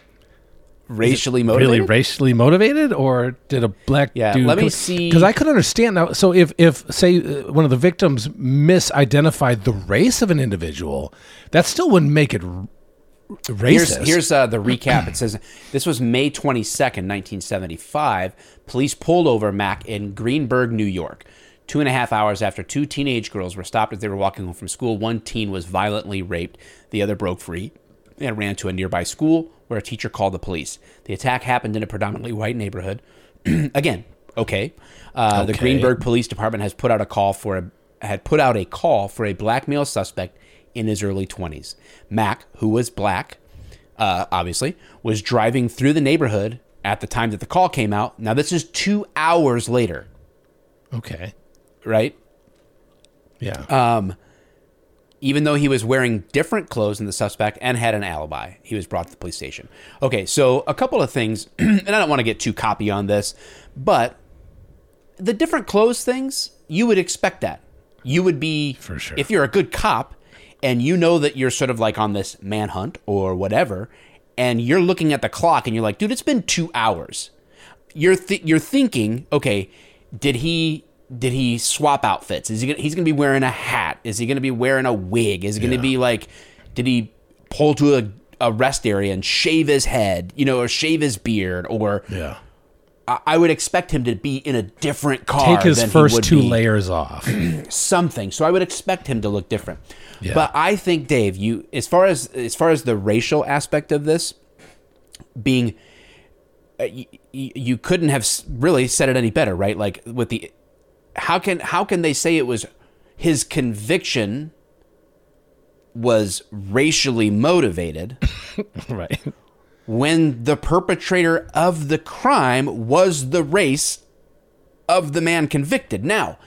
racially really motivated? Really racially motivated, or did a black Yeah, dude? let me see- Because I could understand now. So if if say uh, one of the victims misidentified the race of an individual, that still wouldn't make it r- Here's, here's uh, the recap. It says this was May 22nd, 1975. Police pulled over Mack in Greenburgh, New York. Two and a half hours after two teenage girls were stopped as they were walking home from school, one teen was violently raped. The other broke free and ran to a nearby school where a teacher called the police. The attack happened in a predominantly white neighborhood. Again, okay. Uh, The Greenburgh Police Department has put out a call for a had put out a call for a black male suspect in his early 20s. Mack, who was black, uh, obviously, was driving through the neighborhood at the time that the call came out. Now, this is two hours later, okay. right? Yeah. Uh, Even though he was wearing different clothes than the suspect and had an alibi, he was brought to the police station. Okay, so a couple of things, and I don't want to get too copy on this, but the different clothes things, you would expect that. You would be, For sure. if you're a good cop and you know that you're sort of like on this manhunt or whatever, and you're looking at the clock and you're like, dude, it's been two hours. You're th- you're thinking, okay, did he did he swap outfits? Is he gonna, he's going to be wearing a hat? Is he going to be wearing a wig? Is he going to Yeah. be like, did he pull to a, a rest area and shave his head, you know, or shave his beard, or yeah. I, I would expect him to be in a different car. Take his first two be. layers off. something. So I would expect him to look different. Yeah. But I think Dave, you as far as as far as the racial aspect of this being uh, you, you couldn't have really said it any better, right? Like with the how can how can they say it was his conviction was racially motivated right. when the perpetrator of the crime was the race of the man convicted. Now,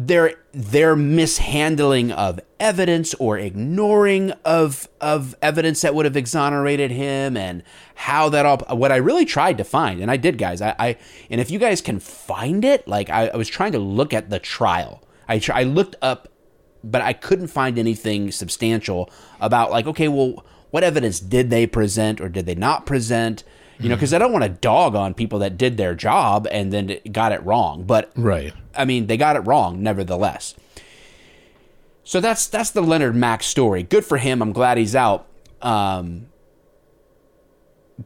their their mishandling of evidence or ignoring of of evidence that would have exonerated him and how that all what I really tried to find and I did guys I, I and if you guys can find it like I, I was trying to look at the trial. I tr- I looked up but I couldn't find anything substantial about like okay well what evidence did they present or did they not present you know because I don't want to dog on people that did their job and then got it wrong but Right. I mean, they got it wrong, nevertheless. So that's that's the Leonard Mack story. Good for him. I'm glad he's out. Um,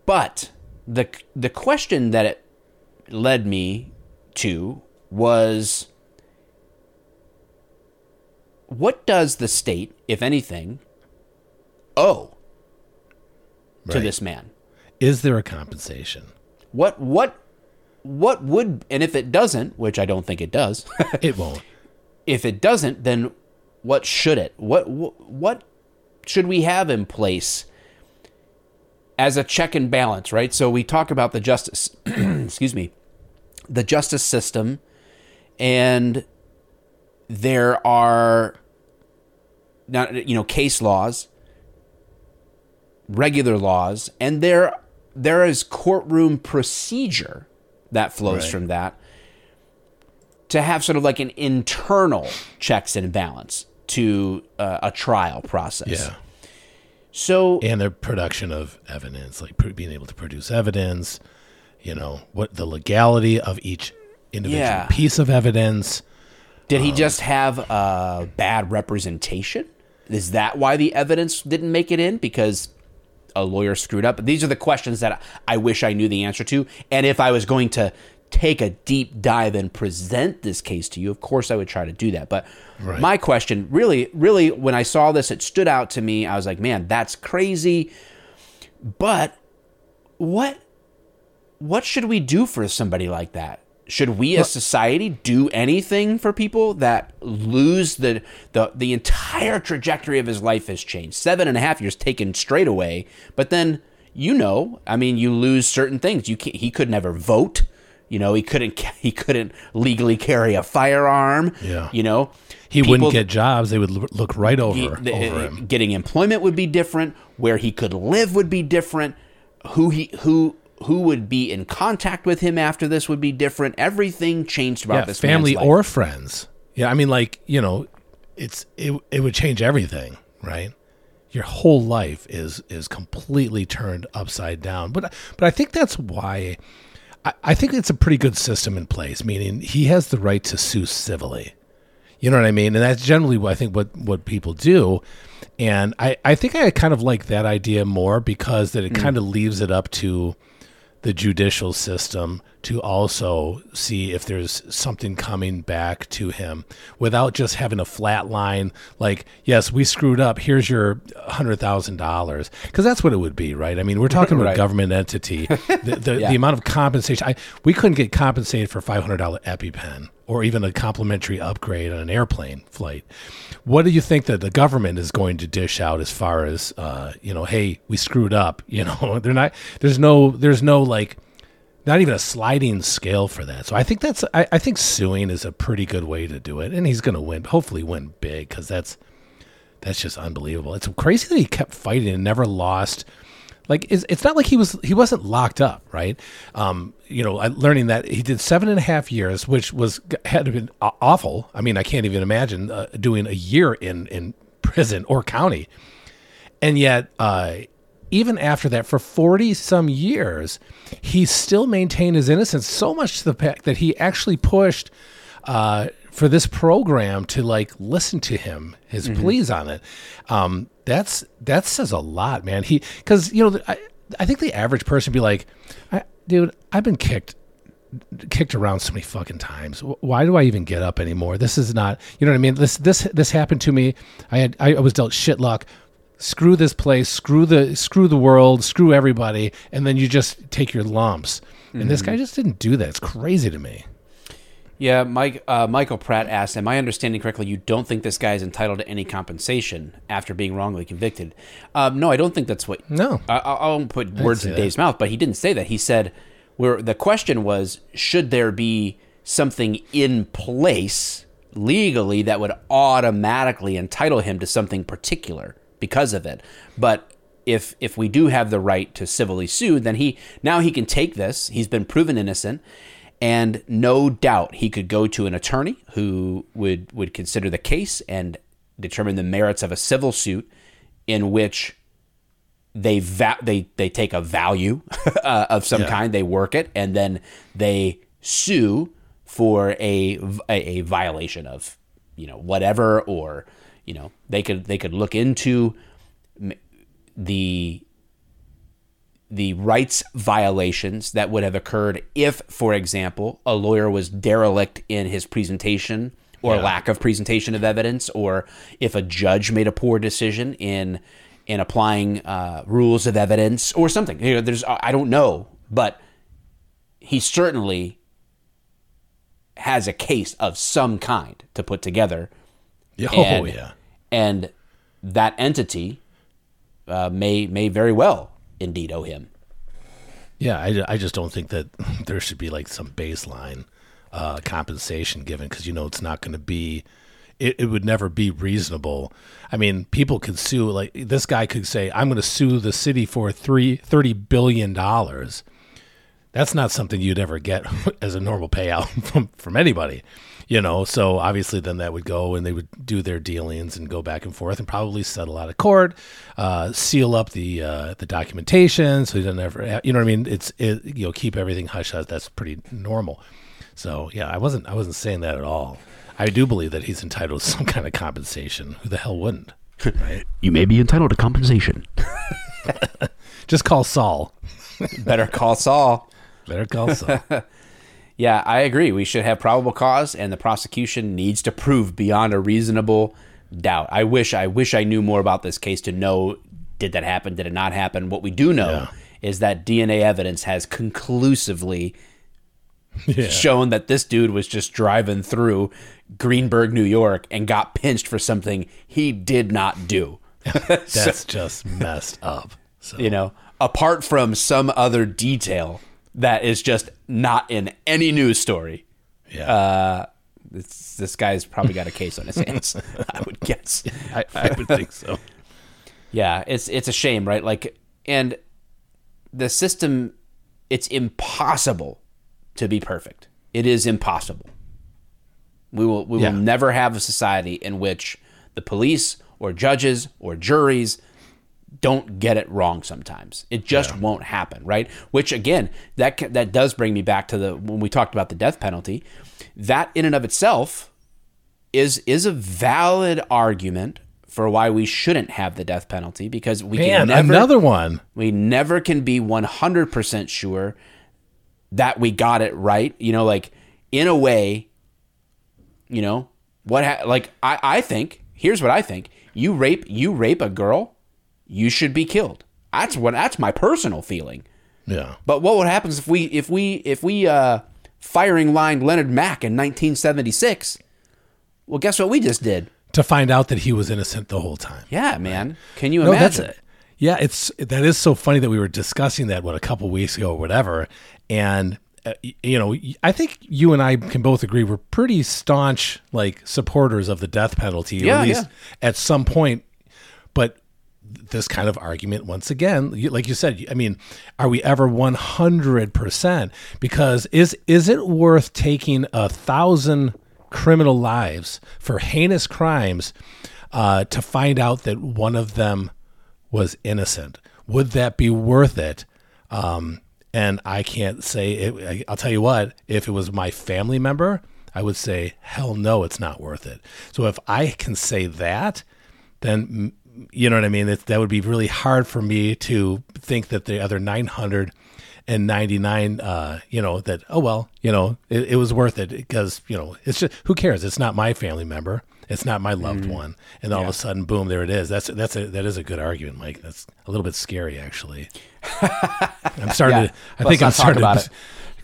but the the question that it led me to was what does the state, if anything, owe to this man? Is there a compensation? What what what would and if it doesn't, which I don't think it does, It won't. if it doesn't, then what should it? What what, should we have in place as a check and balance, right? So we talk about the justice, excuse me, the justice system, and there are not you know case laws, regular laws, and there there is courtroom procedure that flows Right. from that to have sort of like an internal checks and balance to uh, a trial process. Yeah. So And the production of evidence, like pr- being able to produce evidence, you know, what the legality of each individual Yeah. piece of evidence. did Um, he just have a bad representation? Is that why the evidence didn't make it in? Because a lawyer screwed up? These are the questions that I wish I knew the answer to. And if I was going to take a deep dive and present this case to you, of course I would try to do that. But Right. my question really, really, when I saw this, it stood out to me. I was like, man, that's crazy. But what what should we do for somebody like that? Should we as society do anything for people that lose the, the the entire trajectory of his life has changed? Seven and a half years taken straight away, but then you know, I mean, you lose certain things. You can't, he could never vote. You know, he couldn't he couldn't legally carry a firearm. Yeah. You know, He People- wouldn't get jobs. They would look right over, he- the- over him. Getting employment would be different. Where he could live would be different. Who he who who would be in contact with him after this would be different. Everything changed about Yeah, this family man's life. or friends. Yeah, I mean, like you know, it's it it would change everything, right? Your whole life is is completely turned upside down. But but I think that's why I, I think it's a pretty good system in place. Meaning he has the right to sue civilly. You know what I mean? And that's generally what I think what what people do. And I I think I kind of like that idea more because that it hmm. kind of leaves it up to the judicial system to also see if there's something coming back to him without just having a flat line like yes we screwed up. Here's your $100000 because that's what it would be right? I mean we're talking about Right. a government entity. The, the, Yeah. the amount of compensation I, we couldn't get compensated for $500 epipen or even a complimentary upgrade on an airplane flight. What do you think that the government is going to dish out as far as uh, you know hey we screwed up you know? They're not there's no there's no like not even a sliding scale for that. So i think that's i, I think suing is a pretty good way to do it and he's going to win hopefully win big because that's that's just unbelievable. It's crazy that he kept fighting and never lost. Like it's, it's not like he was he wasn't locked up right? Um you know learning that he did seven and a half years which was had been awful. I mean i can't even imagine uh, doing a year in in prison or county. And yet uh even after that for 40 some years he still maintained his innocence so much to the fact that he actually pushed uh, for this program to like listen to him his pleas on it um, that's that says a lot man he because you know I, I think the average person would be like I, dude, I've been kicked kicked around so many fucking times. Why do I even get up anymore? This is not, you know what I mean? This this this happened to me. I had I was dealt shit luck. Screw this place, screw the screw the world, screw everybody, and then you just take your lumps. And this guy just didn't do that. It's crazy to me. Yeah, Mike. Uh, Michael Pratt asked, "Am I understanding correctly? You don't think this guy is entitled to any compensation after being wrongly convicted?" Um, no, I don't think that's what. No. I, won't put words in that. Dave's mouth, but he didn't say that. He said, "Where the question was, should there be something in place legally that would automatically entitle him to something particular because of it?" But if if we do have the right to civilly sue, then he now he can take this. He's been proven innocent, and no doubt he could go to an attorney who would would consider the case and determine the merits of a civil suit in which they va- they they take a value uh, of some Yeah. kind, they work it, and then they sue for a, a a violation of you know whatever, or you know they could they could look into the the rights violations that would have occurred if, for example, a lawyer was derelict in his presentation or lack of presentation of evidence, or if a judge made a poor decision in in applying uh, rules of evidence or something. You know, there's I don't know, but he certainly has a case of some kind to put together. Oh And- yeah. and that entity uh, may may very well indeed owe him. Yeah, I, I just don't think that there should be like some baseline uh, compensation given because you know it's not going to be, it, it would never be reasonable. I mean, people could sue like this guy could say, "I'm going to sue the city for three thirty billion dollars." That's not something you'd ever get as a normal payout from from anybody, you know. So obviously, then that would go and they would do their dealings and go back and forth and probably settle out of court, uh, seal up the uh, the documentation so he doesn't ever, you know what I mean? It's it, you know keep everything hush hush. That's pretty normal. So yeah, I wasn't I wasn't saying that at all. I do believe that he's entitled to some kind of compensation. Who the hell wouldn't? Right? You may be entitled to compensation. Just call Saul. Better call Saul. Better call Saul. Yeah, I agree. We should have probable cause, and the prosecution needs to prove beyond a reasonable doubt. I wish I wish I knew more about this case to know did that happen, did it not happen. What we do know Yeah. is that DNA evidence has conclusively Yeah. shown that this dude was just driving through Greenburgh, New York, and got pinched for something he did not do. That's just messed up. So you know, apart from some other detail that is just not in any news story. yeah. Uh, this, this guy's probably got a case on his hands, I would guess. I, I would think so. Yeah, it's it's a shame, right? Like, and the system, it's impossible to be perfect. It is impossible. We will we Yeah. will never have a society in which the police or judges or juries don't get it wrong sometimes. It just won't happen, right? Which again, that that does bring me back to the when we talked about the death penalty. That in and of itself is is a valid argument for why we shouldn't have the death penalty because we Man, can never another one. we never can be 100% sure that we got it right. You know, like in a way, you know, what ha- like I I think, here's what I think. You rape you rape a girl, you should be killed. That's what that's my personal feeling. Yeah. But what would happen if we if we if we uh firing line Leonard Mack in 1976? Well, guess what we just did? To find out that he was innocent the whole time. Yeah, man. Can you No, that's imagine? it. Yeah, it's that is so funny that we were discussing that what a couple weeks ago or whatever, and uh, you know, I think you and I can both agree we're pretty staunch like supporters of the death penalty, Yeah, at least yeah. at some point. But this kind of argument, once again, like you said, I mean, are we ever one hundred percent? Because is is it worth taking a thousand criminal lives for heinous crimes uh, to find out that one of them was innocent. Would that be worth it? Um, and I can't say it. I'll tell you what, if it was my family member, I would say, hell no, it's not worth it. So if I can say that, then you know what I mean. It, that would be really hard for me to think that the other 999, uh you know that oh well you know it, it was worth it because you know it's just who cares it's not my family member it's not my loved one and all of a sudden boom there it is that's that's a that is a good argument mike that's a little bit scary actually i'm starting Yeah, to i let's think i'm starting to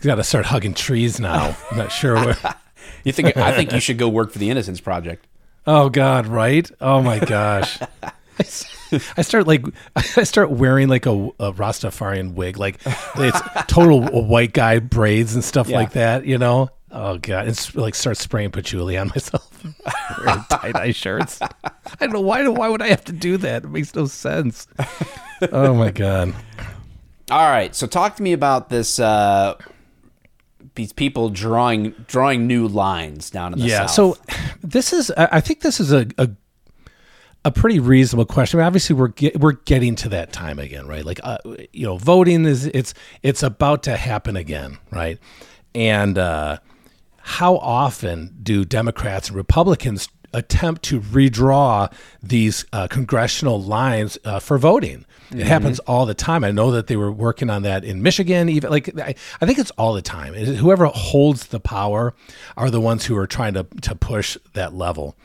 got to start hugging trees now i'm not sure where You think? I think you should go work for the Innocence Project. Oh God, right? Oh my gosh. I start like I start wearing like a, a Rastafarian wig, like it's total white guy braids and stuff Yeah. like that. You know? Oh God, it's like start spraying patchouli on myself, wearing tie dye shirts. I don't know why. Why would I have to do that? It makes no sense. Oh my God. All right, so talk to me about this. Uh, these people drawing drawing new lines down in the yeah south. so this is i I think this is a, a a pretty reasonable question I mean, obviously we're get, we're getting to that time again right like uh, you know voting is it's it's about to happen again right and uh how often do democrats and republicans attempt to redraw these uh, congressional lines uh, for voting it happens all the time. I know that they were working on that in Michigan. Even like I, I think it's all the time. It- Whoever holds the power are the ones who are trying to to push that level.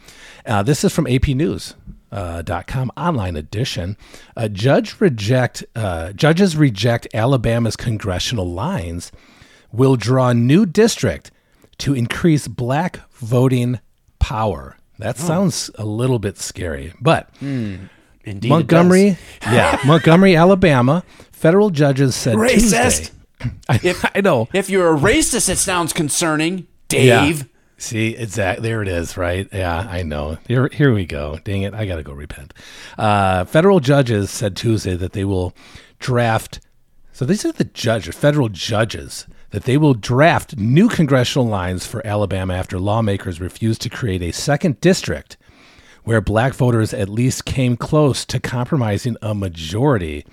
Uh, this is from AP News. Uh, dot com online edition. A judge reject uh, judges reject Alabama's congressional lines. Will draw new district to increase black voting power. That sounds a little bit scary, but Indeed. Montgomery, yeah, Montgomery, Alabama. Federal judges said Racist. Tuesday. I, I know. If you're a racist, it sounds concerning, Yeah. See, exact. There it is. Right. Yeah, I know. Here, here we go. Dang it! I got to go repent. Uh, federal judges said Tuesday that they will draft. So these are the judges, federal judges, that they will draft new congressional lines for Alabama after lawmakers refused to create a second district where black voters at least came close to compromising a majority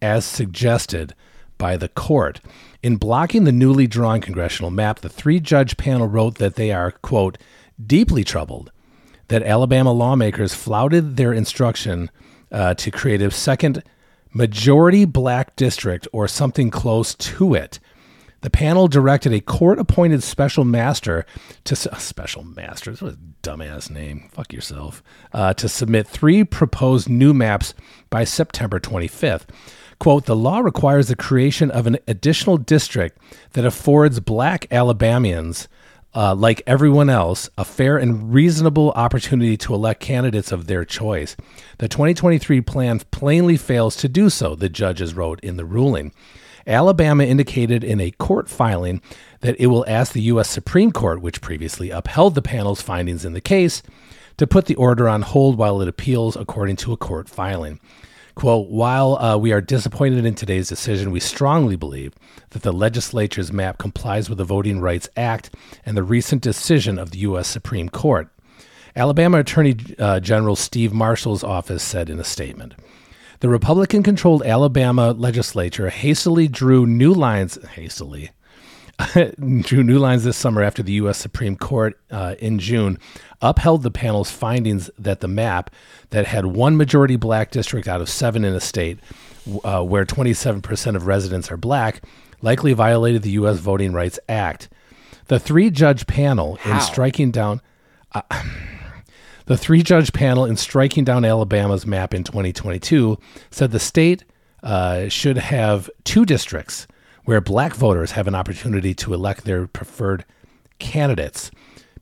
as suggested by the court. In blocking the newly drawn congressional map, the three judge panel wrote that they are, quote, deeply troubled that Alabama lawmakers flouted their instruction uh, to create a second majority black district or something close to it. The panel directed a court-appointed special master to special master. This was a dumbass name. Fuck yourself. Uh, to submit three proposed new maps by September 25th. Quote: The law requires the creation of an additional district that affords Black Alabamians uh, like everyone else, a fair and reasonable opportunity to elect candidates of their choice. The 2023 plan plainly fails to do so, the judges wrote in the ruling. Alabama indicated in a court filing that it will ask the U.S. Supreme Court, which previously upheld the panel's findings in the case, to put the order on hold while it appeals, according to a court filing. Quote, while uh, we are disappointed in today's decision, we strongly believe that the legislature's map complies with the Voting Rights Act and the recent decision of the U.S. Supreme Court. Alabama Attorney uh, General Steve Marshall's office said in a statement. The Republican controlled Alabama legislature hastily drew new lines, hastily, drew new lines this summer after the U.S. Supreme Court uh, in June upheld the panel's findings that the map that had one majority black district out of seven in a state, uh, where 27% of residents are black, likely violated the U.S. Voting Rights Act. The three judge panel in striking down. uh, The three judge panel in striking down Alabama's map in 2022 said the state uh, should have two districts where black voters have an opportunity to elect their preferred candidates.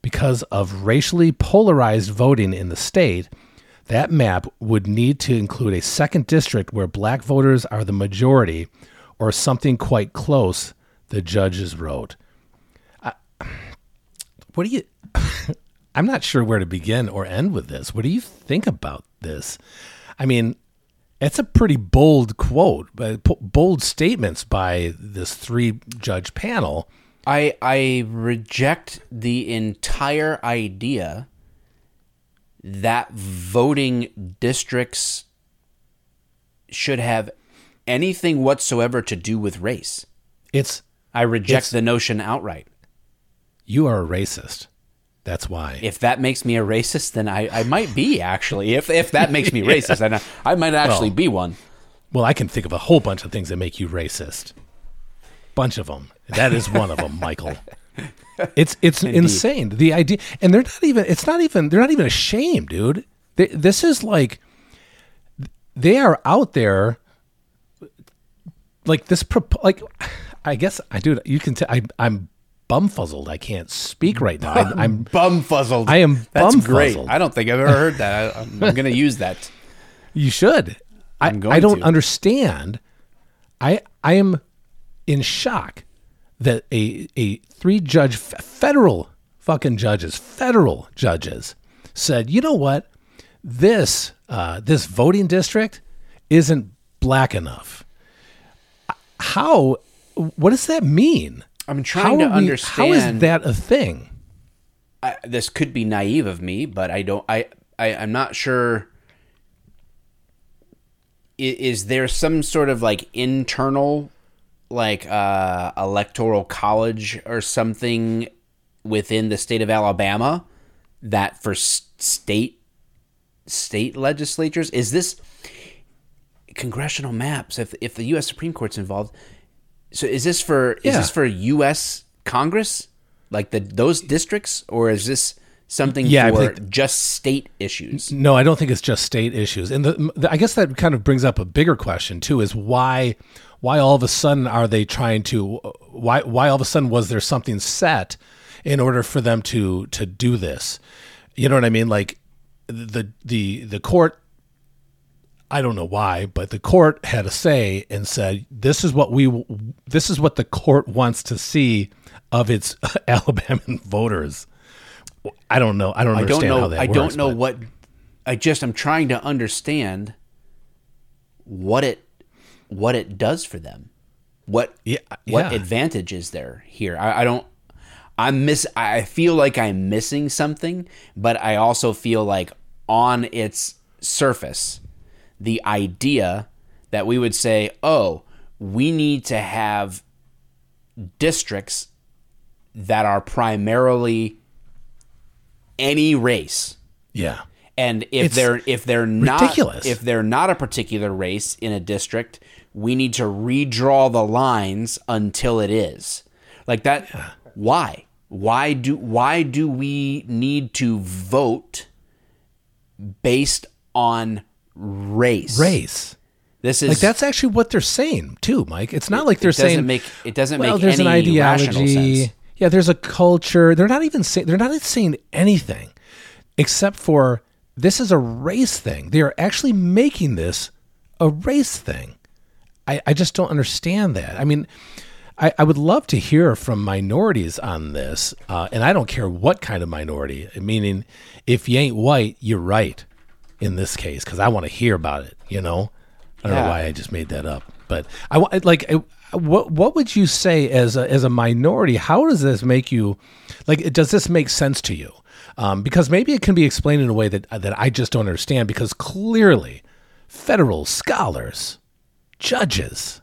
Because of racially polarized voting in the state, that map would need to include a second district where black voters are the majority or something quite close, the judges wrote. I- what do you. I'm not sure where to begin or end with this. What do you think about this? I mean, it's a pretty bold quote, but bold statements by this three judge panel. I I reject the entire idea that voting districts should have anything whatsoever to do with race. It's I reject It's- the notion outright. you are a racist. That's why. If that makes me a racist, then I, I might be actually. If if that makes me racist, then I, I might actually Well, be one. well, I can think of a whole bunch of things that make you racist. bunch of them. That is one of them, Michael. It's it's insane. The idea, and they're not even. It's not even. They're not even ashamed, dude. They, this is like they are out there. Like this, like I guess I do. You can. T- I, I'm bumfuzzled. I can't speak right now. I, I'm bumfuzzled. I am That's great. I don't think I've ever heard that. I, I'm, I'm going to use that. You should. I, I'm going I don't to. understand. I I am in shock that a a three judge federal fucking judges federal judges said you know what this uh, this voting district isn't black enough. How? What does that mean? I'm trying to we- How is that a thing? I, this could be naive of me, but I don't. I, I I'm not sure. I- Is there some sort of like internal, like uh, electoral college or something within the state of Alabama that for state state legislatures is this congressional maps? If if the U.S. Supreme Court's involved, so is this for is Yeah. this for U.S. Congress, like the those districts, or is this something Yeah, for think- just state issues? No, I don't think it's just state issues. And the, the, I guess that kind of brings up a bigger question too: is why, why all of a sudden are they trying to? Uh, why, why all of a sudden was there something set in order for them to to do this? You know what I mean? Like the the the court. I don't know why, but the court had a say and said, "This is what we, this is what the court wants to see of its Alabama voters." I don't know. I don't I understand don't know. how that I works. don't know but- what. I just I'm trying to understand what it what it does for them. What Yeah, what yeah. advantage is there here? I, I don't. I'm miss. I feel like I'm missing something, but I also feel like on its surface, the idea that we would say, "Oh, we need to have districts that are primarily any race." Yeah. And if It's they're if they're not ridiculous. if they're not a particular race in a district, we need to redraw the lines until it is. Like that why? Why do why do we need to vote based on race? Race. This is Like that's actually what they're saying too, Mike. It's not like they're it doesn't saying make it doesn't well, make there's any an ideology. sense. Yeah, there's a culture. They're not even saying they're not saying anything except for this is a race thing. They are actually making this a race thing. I, I just don't understand that. I mean, I, I would love to hear from minorities on this, uh, and I don't care what kind of minority. Meaning, if you ain't white, you're right in this case because I want to hear about it. You know, I don't Yeah. know why I just made that up, but I wa- like. What what would you say as a, as a minority? How does this make you like? Does this make sense to you? Um, because maybe it can be explained in a way that that I just don't understand. Because clearly, federal scholars, judges,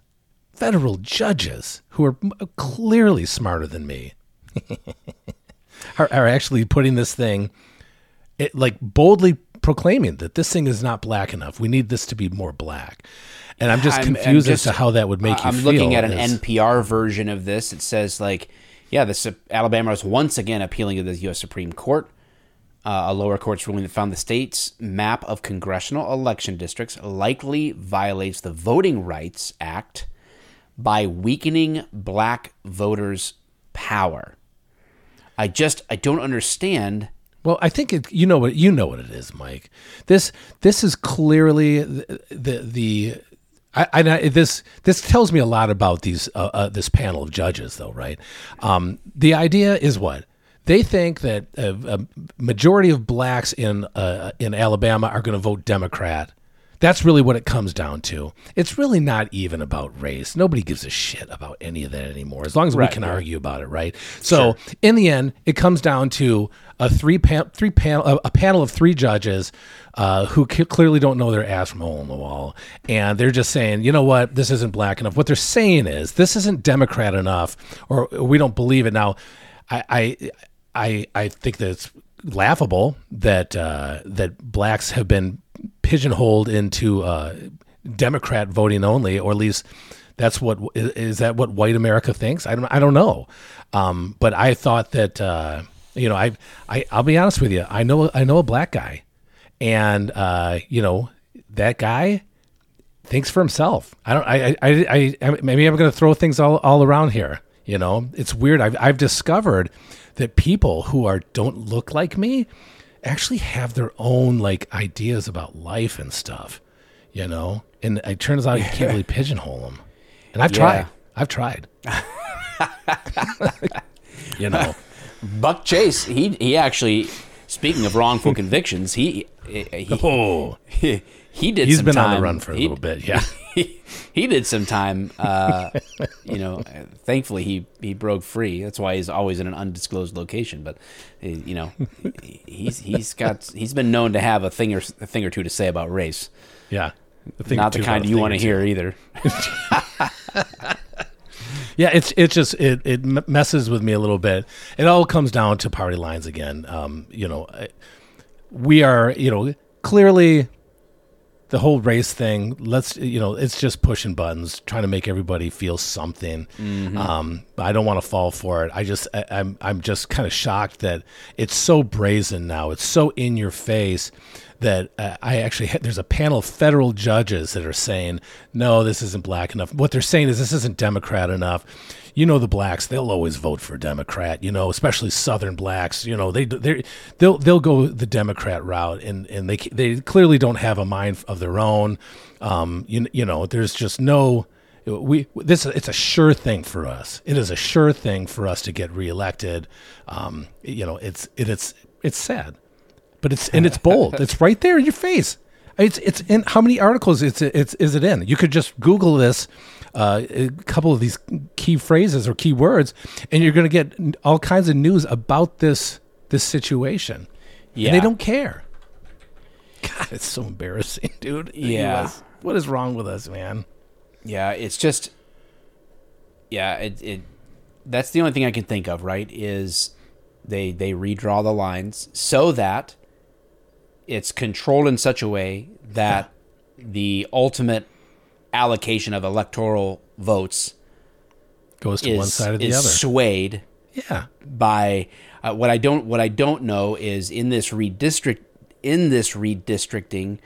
federal judges who are clearly smarter than me are, are actually putting this thing it, like boldly proclaiming that this thing is not black enough. We need this to be more black. And I'm just I'm- I'm confused just- as to how that would make you I'm feel. looking at an as- NPR version of this. It says like, yeah, the Alabama is once again appealing to the U.S. Supreme Court. Uh, a lower court's ruling that found the state's map of congressional election districts likely violates the Voting Rights Act by weakening black voters' power. I just I don't understand. Well, I think it, you know what you know what it is, Mike. This this is clearly the the, the I, I this this tells me a lot about these uh, uh, this panel of judges, though, right? Um, the idea is what they think that a, a majority of blacks in uh, in Alabama are going to vote Democrat. That's really what it comes down to. It's really not even about race. Nobody gives a shit about any of that anymore, as long as we can right. argue about it, right? So in the end, it comes down to a three pan- three panel a, panel of three judges uh, who c- clearly don't know their ass from a hole in the wall, and they're just saying, you know what, this isn't black enough. What they're saying is this isn't Democrat enough, or we don't believe it. Now, I I I, I think that it's laughable that uh, that blacks have been pigeonholed into uh, Democrat voting only, or at least that's what is, is that what white America thinks? I don't I don't know. Um, but I thought that uh, you know I I I'll be honest with you. I know I know a black guy, and uh, you know that guy thinks for himself. I don't. I. I. I, I maybe I'm going to throw things all, all around here. You know, it's weird. I've I've discovered that people who are don't look like me actually have their own like ideas about life and stuff. You know, and it turns out you can't really pigeonhole them. And I've Yeah. tried. I've tried. you know. Buck Chase, he he actually, speaking of wrongful convictions, he he, Oh, he, he did. he's been time, on the run for a he- little bit. Yeah. He, he did some time. Uh, you know, thankfully he he broke free. That's why he's always in an undisclosed location. But uh, you know, he's he's got he's been known to have a thing or a thing or two to say about race. Yeah. Thing Not the kind you want to hear either. Yeah, it's it's just it it messes with me a little bit. It all comes down to party lines again. Um, you know, we are you know clearly the whole race thing. Let's you know, it's just pushing buttons, trying to make everybody feel something. Um, I don't want to fall for it. I just I, I'm I'm just kind of shocked that it's so brazen now. It's so in your face that uh, I actually had, there's a panel of federal judges that are saying no, this isn't black enough. What they're saying is this isn't Democrat enough. You know the blacks; they'll always vote for Democrat. You know, especially Southern blacks. You know they they they'll they'll go the Democrat route, and and they they clearly don't have a mind of their own. Um, you you know, there's just no we this it's a sure thing for us. It is a sure thing for us to get reelected. Um, you know, it's it, it's it's sad, but it's and it's bold. it's right there in your face. It's it's in how many articles it's it's is it in? You could just Google this, uh, a couple of these key phrases or key words, and you're going to get all kinds of news about this this situation. Yeah, And they don't care. God, it's so embarrassing, dude. Yeah. US. What is wrong with us, man? Yeah, it's just yeah, it it that's the only thing I can think of, right? Is they they redraw the lines so that it's controlled in such a way that the ultimate allocation of electoral votes Goes to is, one side or the is other. swayed Yeah. by uh, what I don't what I don't know is in this redistrict in this redistricting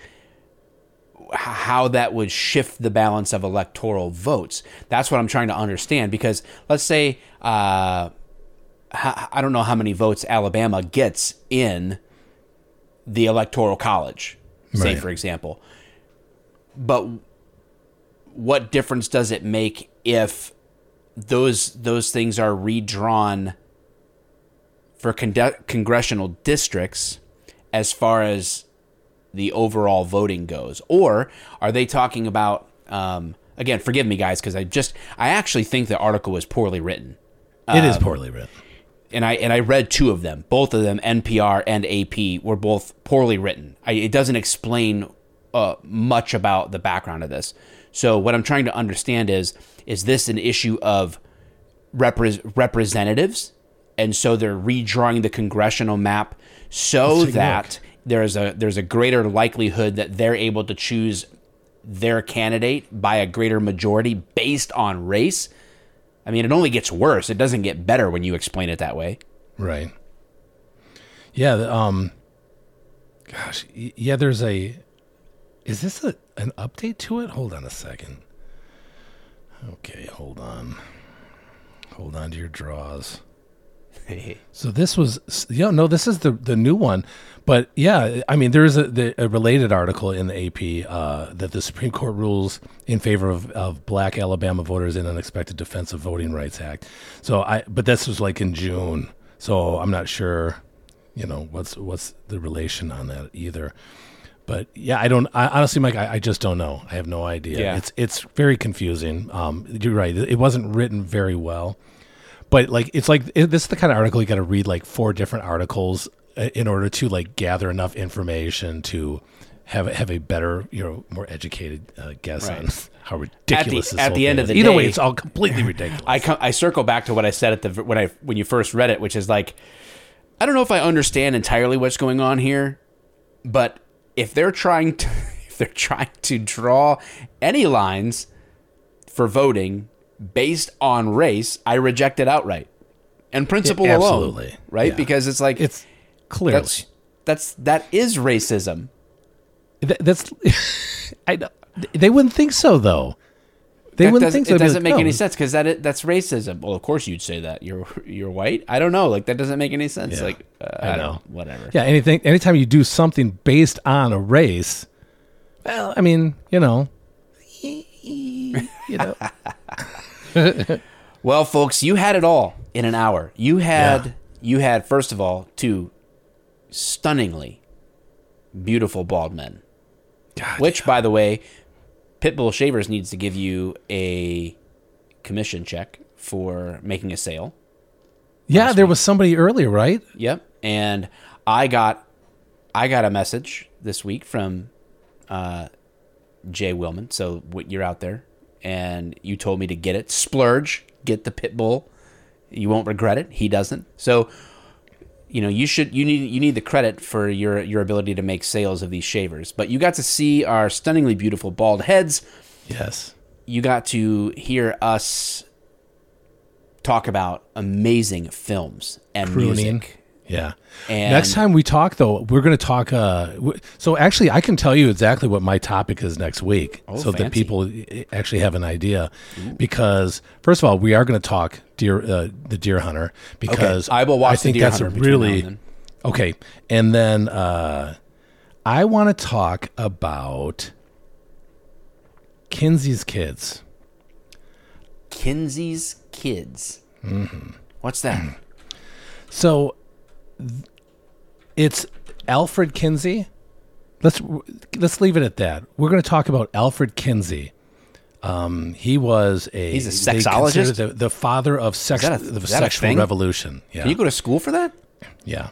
how that would shift the balance of electoral votes. That's what I'm trying to understand because let's say uh, I don't know how many votes Alabama gets in the electoral college, say Right. for example, but what difference does it make if those those things are redrawn for con- congressional districts as far as the overall voting goes or are they talking about um, again forgive me guys because i just i actually think the article was poorly written It is poorly written. And I and I read two of them. Both of them, NPR and AP, were both poorly written. I, it doesn't explain uh, much about the background of this. So what I'm trying to understand is is this an issue of repre- representatives, and so they're redrawing the congressional map so that there's a there's a greater likelihood that they're able to choose their candidate by a greater majority based on race. I mean, it only gets worse. It doesn't get better when you explain it that way. Right. Yeah. Um. Gosh. Yeah. There's a. Is this a an update to it? Hold on a second. Okay. Hold on. Hold on to your draws. So this was, yeah, no, this is the the new one, but yeah, I mean, there is a, the, a related article in the AP uh, that the Supreme Court rules in favor of, of Black Alabama voters in an Unexpected Defense of Voting Rights Act. So I, but this was like in June, so I'm not sure, you know, what's what's the relation on that either. But yeah, I don't. I, honestly, Mike, I, I just don't know. I have no idea. Yeah. It's it's very confusing. Um, you're right. It wasn't written very well but like it's like it, this is the kind of article you got to read like four different articles uh, in order to like gather enough information to have have a better you know more educated uh, guess on how ridiculous this at whole the end of is. the either way it's all completely ridiculous I come, I circle back to what I said at the when I when you first read it, which is like, I don't know if I understand entirely what's going on here, but if they're trying to if they're trying to draw any lines for voting based on race, I reject it outright. And principle Yeah, alone, absolutely. right? Yeah. Because it's like It's clearly that's that's that is racism. Th- that's I don't- they wouldn't think so though. They That wouldn't think so. it They'd doesn't like, make any sense because that that's racism. Well, of course you'd say that. You're you're white. I don't know. Like that doesn't make any sense. Yeah. Like uh, I, I don't know. know. Whatever. Yeah, anything anytime you do something based on a race, well, I mean, you know, you know, Well, folks, you had it all in an hour. You had Yeah. you had first of all two stunningly beautiful bald men. God, Which, by the way, Pitbull Shavers needs to give you a commission check for making a sale. yeah, there was somebody earlier, right? Yep. And I got I got a message this week from uh, Jay Willman. So you're out there and you told me to get it. Splurge, get the pit bull. You won't regret it. He doesn't. So you know, you should you need you need the credit for your your ability to make sales of these shavers. But you got to see our stunningly beautiful bald heads. Yes. You got to hear us talk about amazing films and Pruning. music. Yeah. And- next time we talk, though, we're going to talk. Uh, w- so actually, I can tell you exactly what my topic is next week, Oh, so that people actually have an idea. Because first of all, we are going to talk deer, uh, the deer hunter, because I will watch The think Deer that's Hunter a between now really and okay. And then uh, I want to talk about Kinsey's kids. Kinsey's Kids. Mm-hmm. What's that? So it's Alfred Kinsey. Let's let's leave it at that. We're going to talk about Alfred Kinsey. Um, he was a He's a sexologist? The, the father of sex, a- the is that a sexual revolution. Yeah, Can you go to school for that? yeah.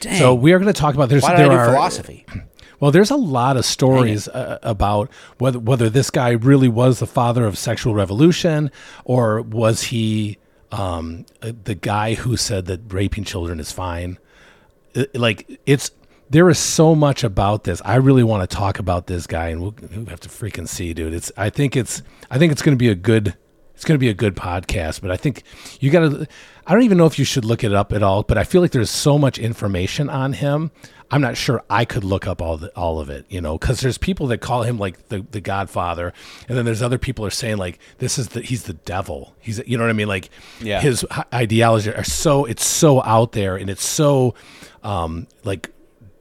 Dang. So we are going to talk about there's Why there are philosophy? well, there's a lot of stories uh, about whether whether this guy really was the father of sexual revolution or was he um, uh, the guy who said that raping children is fine. Uh, Like it's there is so much about this. I really want to talk about this guy, and we'll, we'll have to freaking see, dude. It's I think it's I think it's going to be a good it's going to be a good podcast. But I think you got to. I don't even know if you should look it up at all. But I feel like there's so much information on him. I'm not sure I could look up all the, all of it, you know, because there's people that call him like the, the Godfather, and then there's other people are saying like this is the he's the devil. He's you know what I mean? Like Yeah. his hi- ideology are so it's so out there and it's so um like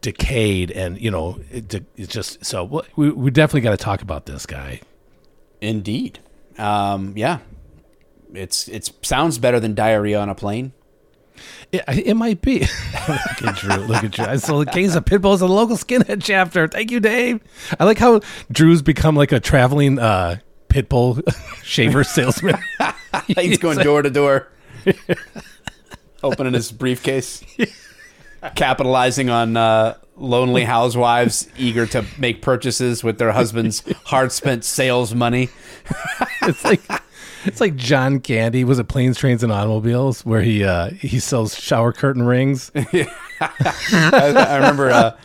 decayed and you know it, it's just so we we definitely got to talk about this guy. Indeed. Um, yeah. It's it sounds better than diarrhea on a plane. It, it might be. look at Drew. Look at Drew. I sold a case of pit bulls at the local skinhead chapter. Thank you, Dave. I like how Drew's become like a traveling uh, pit bull shaver salesman. He's going door to door, opening his briefcase, capitalizing on uh, lonely housewives eager to make purchases with their husband's hard spent sales money. it's like it's like John Candy was it Planes, Trains, and Automobiles where he uh, he sells shower curtain rings. I, I remember uh,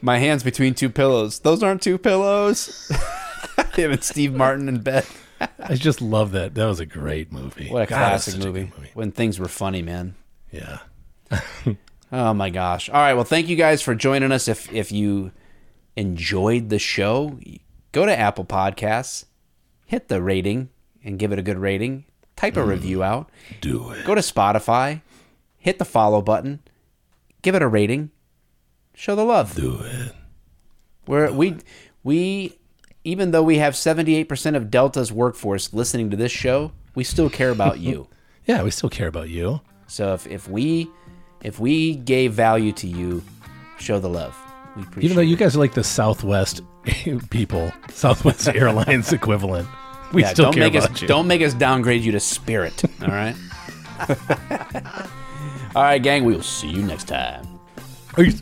my hands between two pillows. Those aren't two pillows. Him and Steve Martin in bed. I just love that. That was a great movie. What a God, classic a movie. When things were funny, man. Yeah. Oh my gosh. All right. Well, thank you guys for joining us. If if you enjoyed the show, go to Apple Podcasts, hit the rating and give it a good rating. Type a mm. review out. Do it. Go to Spotify, hit the follow button, give it a rating. Show the love. Do it. We're, we we even though we have 78% of Delta's workforce listening to this show, we still care about you. Yeah, we still care about you. So if, if we if we gave value to you, show the love. We appreciate Even though you guys are like the Southwest people, Southwest Airlines equivalent, we yeah, still don't care make about us you. don't make us downgrade you to spirit. All right. all right, gang. We will see you next time. Peace.